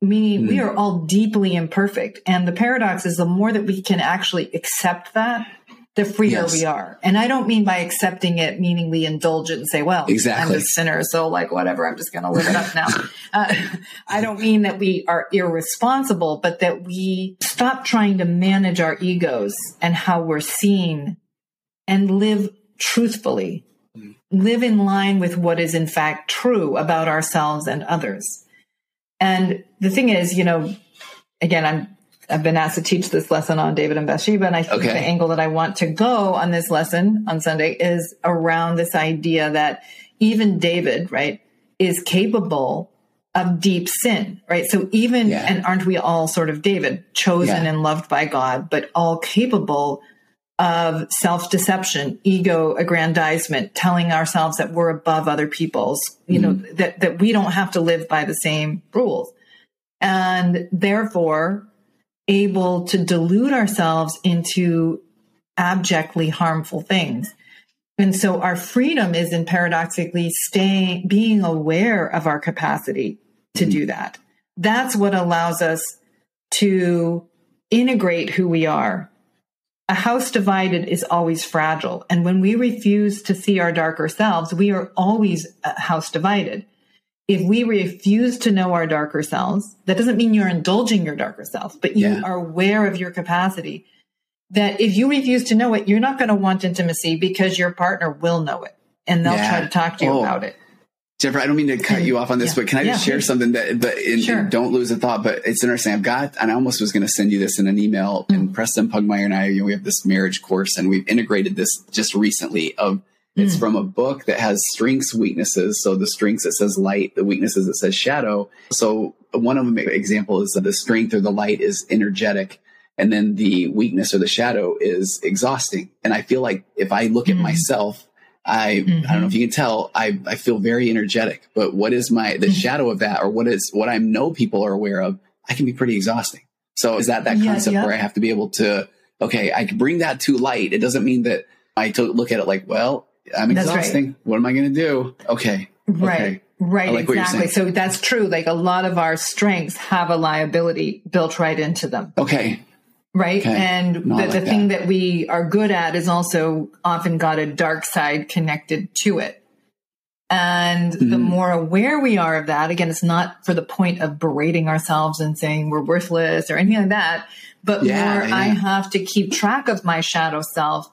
meaning we are all deeply imperfect. And the paradox is the more that we can actually accept that, the freer yes. we are. And I don't mean by accepting it, meaning we indulge it and say, well, exactly. I'm a sinner. So like, whatever, I'm just going to live it up now. Uh, I don't mean that we are irresponsible, but that we stop trying to manage our egos and how we're seen and live truthfully, mm. live in line with what is in fact true about ourselves and others. And the thing is, you know, again, I'm I've been asked to teach this lesson on David and Bathsheba, and I think okay. the angle that I want to go on this lesson on Sunday is around this idea that even David, right, is capable of deep sin, right? So even, yeah. and aren't we all sort of David, chosen yeah. and loved by God, but all capable of self deception, ego aggrandizement, telling ourselves that we're above other people's, you mm know, mm-hmm. that, that we don't have to live by the same rules. And therefore able to delude ourselves into abjectly harmful things. And so our freedom is in paradoxically staying, being aware of our capacity to mm do that. That's what allows us to integrate who we are a house divided is always fragile. And when we refuse to see our darker selves, we are always a house divided. If we refuse to know our darker selves, that doesn't mean you're indulging your darker self, but you yeah. are aware of your capacity. That if you refuse to know it, you're not going to want intimacy because your partner will know it and they'll yeah. try to talk to you oh. about it. Jennifer, I don't mean to cut you off on this, but can I just yeah, share something that, but in, sure. don't lose a thought, but it's interesting. I've got, and I almost was going to send you this in an email mm-hmm. and Preston Pugmire and I, you know, we have this marriage course and we've integrated this just recently of, it's mm. from a book that has strengths, weaknesses. So the strengths, it says light, the weaknesses, it says shadow. So one of them example is that the strength or the light is energetic. And then the weakness or the shadow is exhausting. And I feel like if I look mm. at myself, I mm-hmm. I don't know if you can tell I I feel very energetic, but what is my the mm-hmm. shadow of that or what is what I know people are aware of, I can be pretty exhausting. So is that that yeah, concept yeah. where I have to be able to okay, I can bring that to light. It doesn't mean that I to look at it like, well, I'm exhausting. Right. What am I going to do? Okay. Right. Okay. Right, like exactly. So that's true. Like a lot of our strengths have a liability built right into them. Okay right? Okay. And the, like the thing that we are good at is also often got a dark side connected to it. And mm-hmm. the more aware we are of that, again, it's not for the point of berating ourselves and saying we're worthless or anything like that, but yeah, more yeah. I have to keep track of my shadow self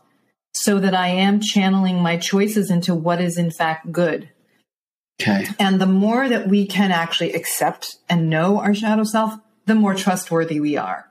so that I am channeling my choices into what is in fact good. Okay. And the more that we can actually accept and know our shadow self, the more trustworthy we are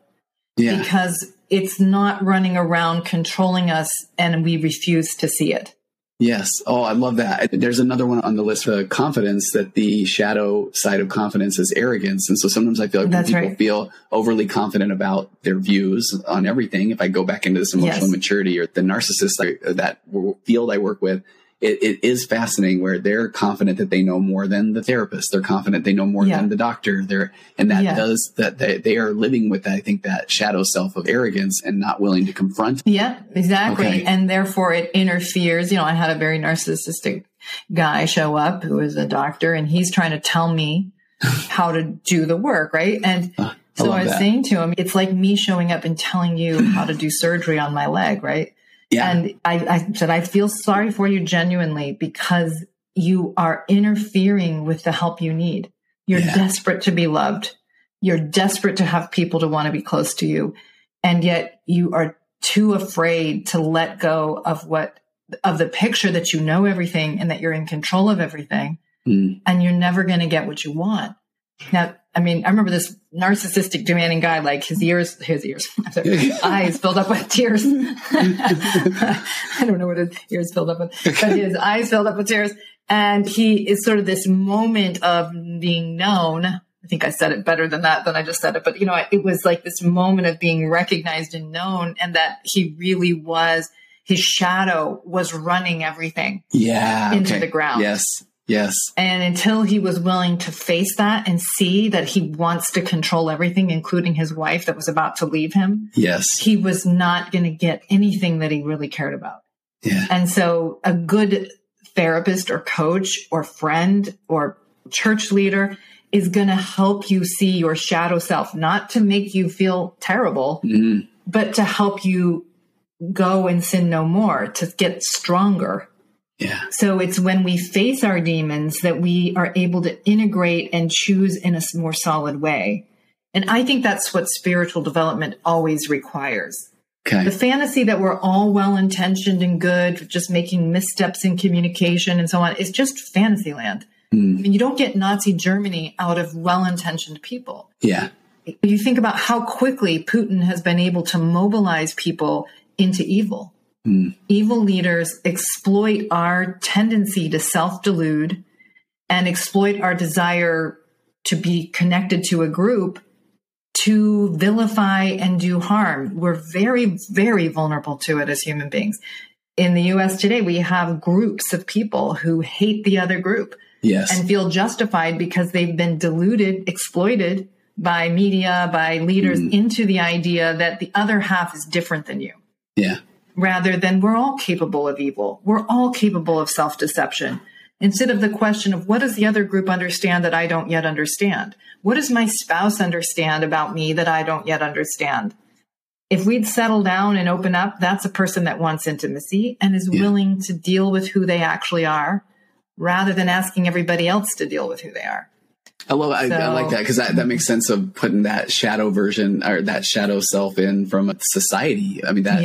yeah. because it's not running around controlling us and we refuse to see it. Yes. Oh, I love that. There's another one on the list for confidence that the shadow side of confidence is arrogance. And so sometimes I feel like That's when people right. feel overly confident about their views on everything, if I go back into this emotional yes. maturity or the narcissist, that field I work with, it, it is fascinating where they're confident that they know more than the therapist. They're confident they know more yeah. than the doctor. They're, and that yeah. does that they, they, are living with, I think, that shadow self of arrogance and not willing to confront. Yeah, exactly. Okay. And therefore it interferes. You know, I had a very narcissistic guy show up who was a doctor and he's trying to tell me how to do the work. Right. And uh, so I, I was that. saying to him, it's like me showing up and telling you how to do surgery on my leg. Right. Yeah. And I, I said, I feel sorry for you genuinely because you are interfering with the help you need. You're yeah. desperate to be loved. You're desperate to have people to want to be close to you. And yet you are too afraid to let go of what, of the picture that you know everything and that you're in control of everything. Mm. And you're never going to get what you want. Now, I mean, I remember this narcissistic, demanding guy, like his ears, his ears, eyes filled up with tears. I don't know what his ears filled up with, but his eyes filled up with tears. And he is sort of this moment of being known. I think I said it better than that than I just said it. But you know, it was like this moment of being recognized and known, and that he really was. His shadow was running everything. Yeah. Into okay. the ground. Yes. Yes. And until he was willing to face that and see that he wants to control everything, including his wife that was about to leave him. Yes. He was not going to get anything that he really cared about. Yeah. And so a good therapist or coach or friend or church leader is going to help you see your shadow self, not to make you feel terrible, mm-hmm. but to help you go and sin no more, to get stronger. Yeah. So it's when we face our demons that we are able to integrate and choose in a more solid way. And I think that's what spiritual development always requires. Okay. The fantasy that we're all well intentioned and good, just making missteps in communication and so on, is just fantasy land. Mm. I mean, you don't get Nazi Germany out of well intentioned people. Yeah. You think about how quickly Putin has been able to mobilize people into evil. Mm. Evil leaders exploit our tendency to self delude and exploit our desire to be connected to a group to vilify and do harm. We're very, very vulnerable to it as human beings. In the US today, we have groups of people who hate the other group yes. and feel justified because they've been deluded, exploited by media, by leaders mm. into the idea that the other half is different than you. Yeah. Rather than we're all capable of evil. We're all capable of self deception. Instead of the question of what does the other group understand that I don't yet understand? What does my spouse understand about me that I don't yet understand? If we'd settle down and open up, that's a person that wants intimacy and is yeah. willing to deal with who they actually are rather than asking everybody else to deal with who they are. I love I, so, I like that because that, that makes sense of putting that shadow version or that shadow self in from society. I mean that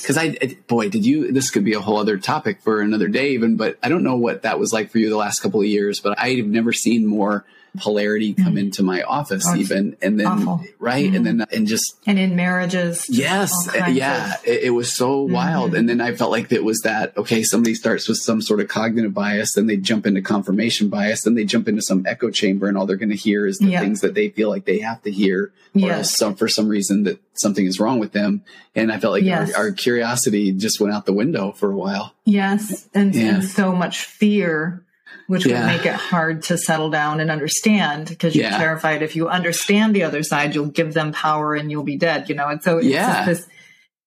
because I, I, boy did you this could be a whole other topic for another day even but I don't know what that was like for you the last couple of years but I've never seen more polarity come mm-hmm. into my office even and then awful. right mm-hmm. and then and just and in marriages yes yeah of, it, it, was so mm-hmm. wild and then i felt like it was that okay somebody starts with some sort of cognitive bias then they jump into confirmation bias then they jump into some echo chamber and all they're going to hear is the things that they feel like they have to hear or yes. some for some reason that something is wrong with them and i felt like yes. our, our, curiosity just went out the window for a while yes and, yeah. and so much fear which yeah. would make it hard to settle down and understand because you're yeah. terrified if you understand the other side, you'll give them power and you'll be dead, you know? And so yeah. this,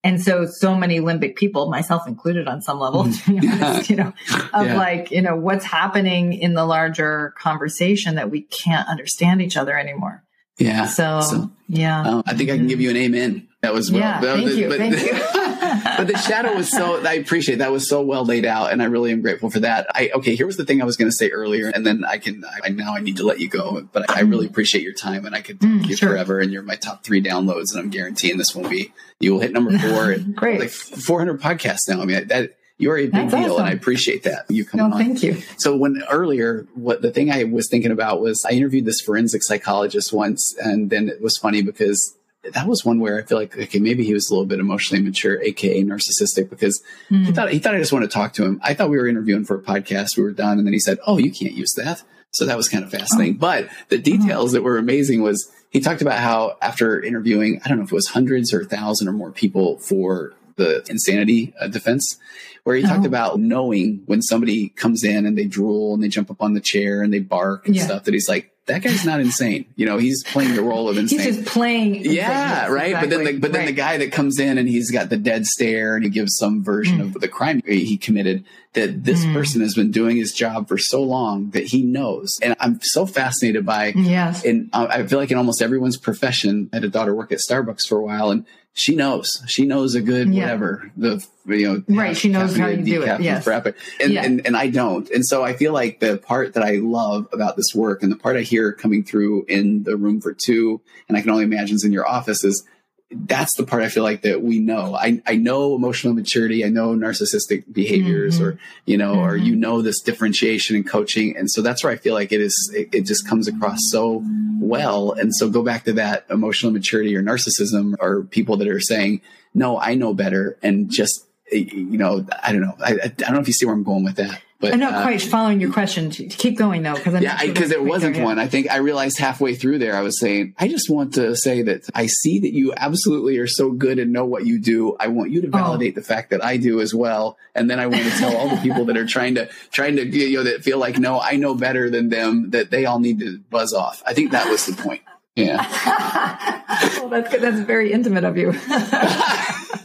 and so, so many limbic people, myself included on some level, honest, you know, of yeah. like, you know, what's happening in the larger conversation that we can't understand each other anymore. Yeah. So, so yeah. Um, I think I can give you an amen. That was well. Yeah, thank you. But, thank you. but the shadow was so I appreciate that was so well laid out, and I really am grateful for that. I okay, here was the thing I was going to say earlier, and then I can I, now I need to let you go, but I, I really appreciate your time, and I could mm, you sure. forever, and you're my top three downloads, and I'm guaranteeing this won't be you will hit number four, and great, like 400 podcasts now. I mean that you're a big That's deal, awesome. and I appreciate that you coming no, on. Thank you. So when earlier, what the thing I was thinking about was I interviewed this forensic psychologist once, and then it was funny because that was one where I feel like okay, maybe he was a little bit emotionally mature, aka narcissistic, because mm. he hmm. thought he thought I just wanted to talk to him. I thought we were interviewing for a podcast. We were done, and then he said, "Oh, you can't use that." So that was kind of fascinating. Oh. But the details oh. that were amazing was he talked about how after interviewing, I don't know if it was hundreds or a thousand or more people for the insanity uh, defense, where he oh. talked about knowing when somebody comes in and they drool and they jump up on the chair and they bark and yeah. stuff that he's like, that guy's not insane. You know, he's playing the role of insane. He's just playing. Yeah, right. Exactly. But then, the, but then right. the guy that comes in and he's got the dead stare and he gives some version mm. of the crime he committed. That this mm. person has been doing his job for so long that he knows. And I'm so fascinated by. Yes. And I feel like in almost everyone's profession, I had a daughter work at Starbucks for a while, and she knows. She knows a good yeah. whatever the you know right. She knows how you do it. Yes. And, yeah. and and I don't. And so I feel like the part that I love about this work and the part I hear coming through in the room for two, and I can only imagine is in your office is that's the part I feel like that we know. I, I know emotional maturity. I know narcissistic behaviors mm-hmm. or, you know, mm-hmm. or you know this differentiation and coaching. And so that's where I feel like it is, it, it, just comes across so well. And so go back to that emotional maturity or narcissism or people that are saying, no, I know better. And just, you know, I don't know. I, I don't know if you see where I'm going with that. But I'm not uh, quite following your question. Keep going though, because yeah, because there wasn't one. I think I realized halfway through there, I was saying, I just want to say that I see that you absolutely are so good and know what you do. I want you to oh. validate oh. the fact that I do as well, and then I want to tell all the people that are trying to trying to you know that feel like no, I know better than them that they all need to buzz off. I think that was the point. Yeah. well, that's good. That's very intimate of you.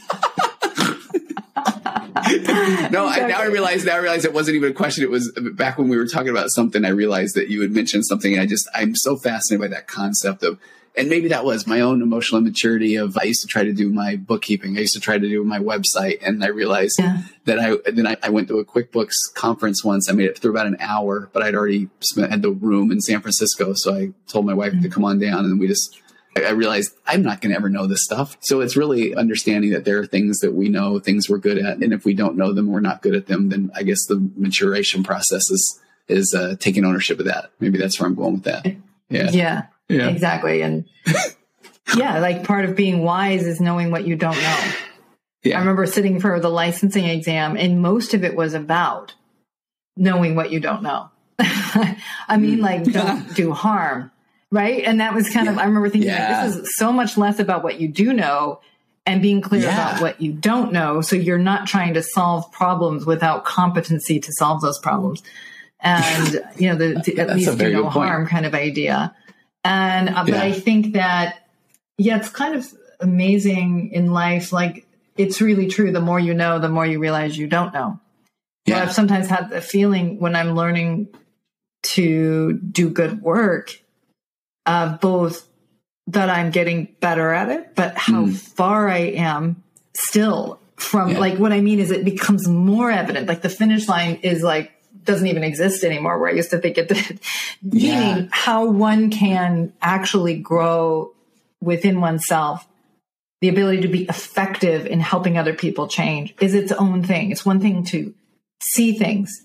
no, I, now I realize. Now I realize it wasn't even a question. It was back when we were talking about something. I realized that you had mentioned something, and I just I'm so fascinated by that concept of. And maybe that was my own emotional immaturity of I used to try to do my bookkeeping. I used to try to do my website and I realized yeah. that I, then I, I, went to a QuickBooks conference once. I made it through about an hour, but I'd already spent, had the room in San Francisco. So I told my wife mm-hmm. to come on down and we just I realized I'm not going to ever know this stuff. So it's really understanding that there are things that we know, things we're good at. And if we don't know them, we're not good at them, then I guess the maturation process is, is uh, taking ownership of that. Maybe that's where I'm going with that. Yeah. Yeah. yeah. Exactly. And yeah, like part of being wise is knowing what you don't know. Yeah. I remember sitting for the licensing exam and most of it was about knowing what you don't know. I mean, mm. like don't do harm right? And that was kind yeah. of I remember thinking yeah. like, this is so much less about what you do know and being clear yeah. about what you don't know. So you're not trying to solve problems without competency to solve those problems. And you know, the, the at least do no harm kind of idea. And uh, but I think that yeah, it's kind of amazing in life. Like it's really true. The more you know, the more you realize you don't know. Yeah. I've sometimes had the feeling when I'm learning to do good work of both that I'm getting better at it, but how mm. far I am still from yeah. like what I mean is it becomes more evident. Like the finish line is like doesn't even exist anymore where I used to think it did. Yeah. Meaning how one can actually grow within oneself. The ability to be effective in helping other people change is its own thing. It's one thing to see things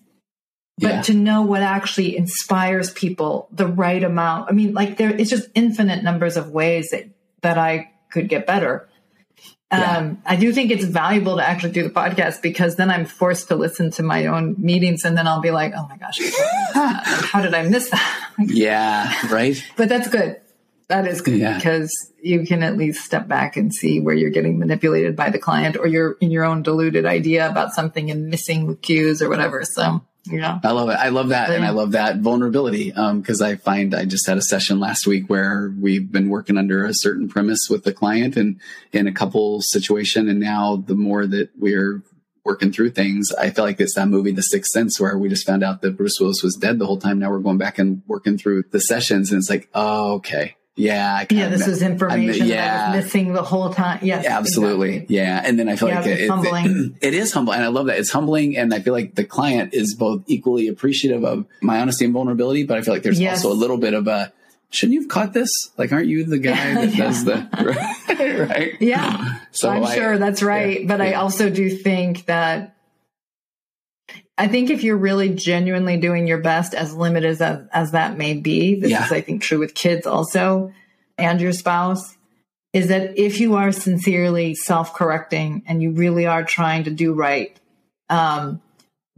but yeah. to know what actually inspires people the right amount. I mean, like there, it's just infinite numbers of ways that, that I could get better. Yeah. Um, I do think it's valuable to actually do the podcast because then I'm forced to listen to my own meetings and then I'll be like, oh my gosh, how did I miss that? yeah, right. But that's good. That is good yeah. because you can at least step back and see where you're getting manipulated by the client or you're in your own deluded idea about something and missing the cues or whatever. So yeah. I love it. I love that. Yeah. And I love that vulnerability. Um, cause I find I just had a session last week where we've been working under a certain premise with the client and in a couple situation. And now the more that we're working through things, I feel like it's that movie, The Sixth Sense, where we just found out that Bruce Willis was dead the whole time. Now we're going back and working through the sessions and it's like, oh, okay. Yeah. yeah. This is information yeah. I was missing the whole time. Yes. absolutely. Exactly. Yeah. And then I feel yeah, like it, humbling. It, it is humbling. And I love that. It's humbling. And I feel like the client is both equally appreciative of my honesty and vulnerability, but I feel like there's yes. also a little bit of a, shouldn't you have caught this? Like, aren't you the guy that yeah. does the, right? Yeah. So I'm I, sure that's right. but I also do think that I think if you're really genuinely doing your best, as limited as as that may be, this yeah. is I think true with kids also, and your spouse, is that if you are sincerely self-correcting and you really are trying to do right, um,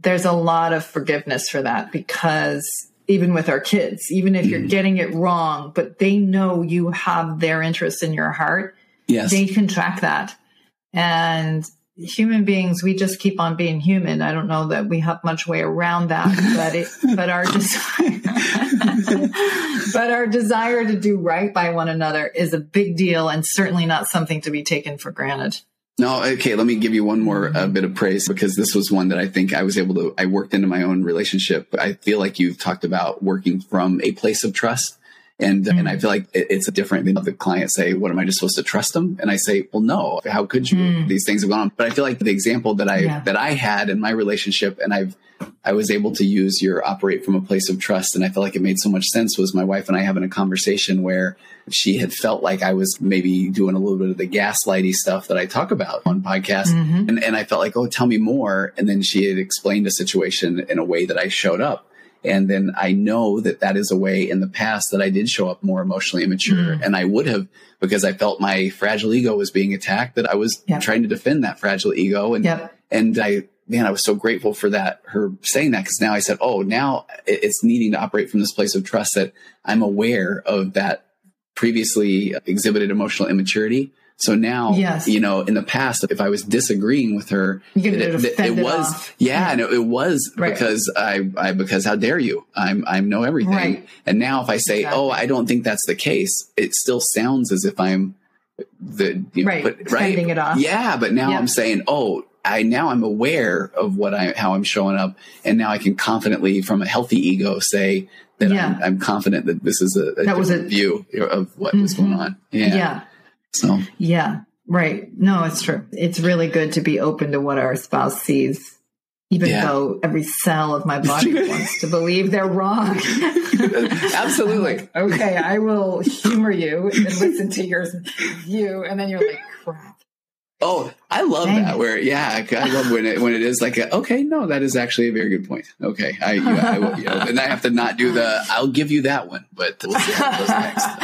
there's a lot of forgiveness for that because even with our kids, even if you're mm-hmm. getting it wrong, but they know you have their interest in your heart, yes. they can track that. And human beings, we just keep on being human. I don't know that we have much way around that, but it, but our desire, but our desire to do right by one another is a big deal and certainly not something to be taken for granted. No, okay. Let me give you one more uh, bit of praise because this was one that I think I was able to. I worked into my own relationship. I feel like you've talked about working from a place of trust and, mm-hmm. and I feel like it, it's different than the client say, what am I just supposed to trust them? And I say, well, no, how could you? Mm. These things have gone on. But I feel like the example that I, yeah. that I had in my relationship and I've, I was able to use your operate from a place of trust. And I felt like it made so much sense was my wife and I having a conversation where she had felt like I was maybe doing a little bit of the gaslighty stuff that I talk about on podcast. Mm-hmm. And, and I felt like, oh, tell me more. And then she had explained a situation in a way that I showed up. And then I know that that is a way in the past that I did show up more emotionally immature. Mm. And I would have, because I felt my fragile ego was being attacked, that I was yep. trying to defend that fragile ego. And, yep. and I man, I was so grateful for that, her saying that, because now I said, oh, now it's needing to operate from this place of trust that I'm aware of that previously exhibited emotional immaturity. So now, yes. you know, in the past, if I was disagreeing with her, it, it, it, was, yeah, yeah, and it, it was right. because I, I, because how dare you? I'm, I know everything. Right. And now if I say, exactly. oh, I don't think that's the case, it still sounds as if I'm the, you know, right. But, right. Sending it off. Yeah. But now I'm saying, oh, I now I'm aware of what I, how I'm showing up. And now I can confidently from a healthy ego say that yeah. I'm, I'm, confident that this is a, a that was a view of what mm-hmm. was going on. Yeah. Yeah. So, yeah, right. No, it's true. It's really good to be open to what our spouse sees, even yeah. though every cell of my body wants to believe they're wrong. Absolutely. like, okay, I will humor you and listen to your view. And then you're like, crap. Oh, I love Dang that. Where, yeah, I love when it when it is like, a, okay, no, that is actually a very good point. Okay, I, you know, I will, you know, and I have to not do the. I'll give you that one, but we'll see how next.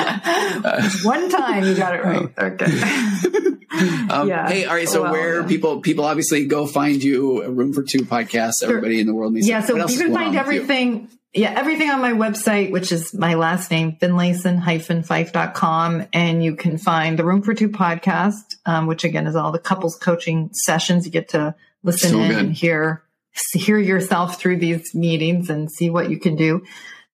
Uh, one time you got it right. Okay. um, yeah. Hey, all right. So well, where yeah. people people obviously go find you, a Room for Two podcast. Everybody sure. in the world needs. Yeah. So you can find everything yeah, everything on my website, which is my last name, finlayson-fife.com. And you can find the Room for Two podcast, um, which again is all the couples coaching sessions. You get to listen so in good. and hear, hear yourself through these meetings and see what you can do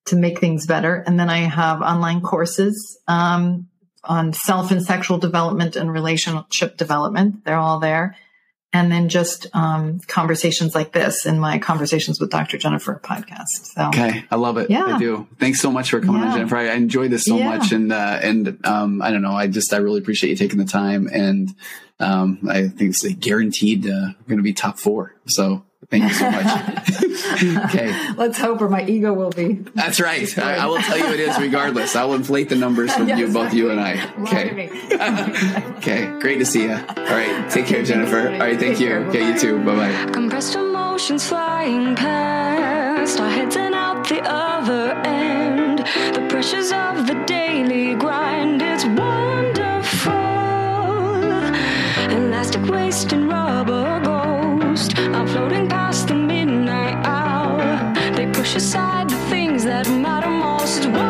to make things better. And then I have online courses, um, on self and sexual development and relationship development. They're all there and then just um, conversations like this in my conversations with Dr. Jennifer podcast. So, okay, I love it. Yeah. I do. Thanks so much for coming yeah. on, Jennifer. I, I enjoyed this so yeah. much, and uh, and um, I don't know. I just I really appreciate you taking the time, and um, I think it's like guaranteed uh, going to be top four. So Thank you so much. okay. Let's hope, or my ego will be. That's right. I, I, will tell you it is regardless. I will inflate the numbers from yes, you, both you and I. Okay. okay. Great to see you. All right. Take care, Jennifer. All right. Thank you. Okay. You too. Bye bye. Compressed emotions flying past our heads and out the other end. The pressures of the daily grind. It's wonderful. Elastic waste and rubber floating past the midnight hour. They push aside the things that matter most.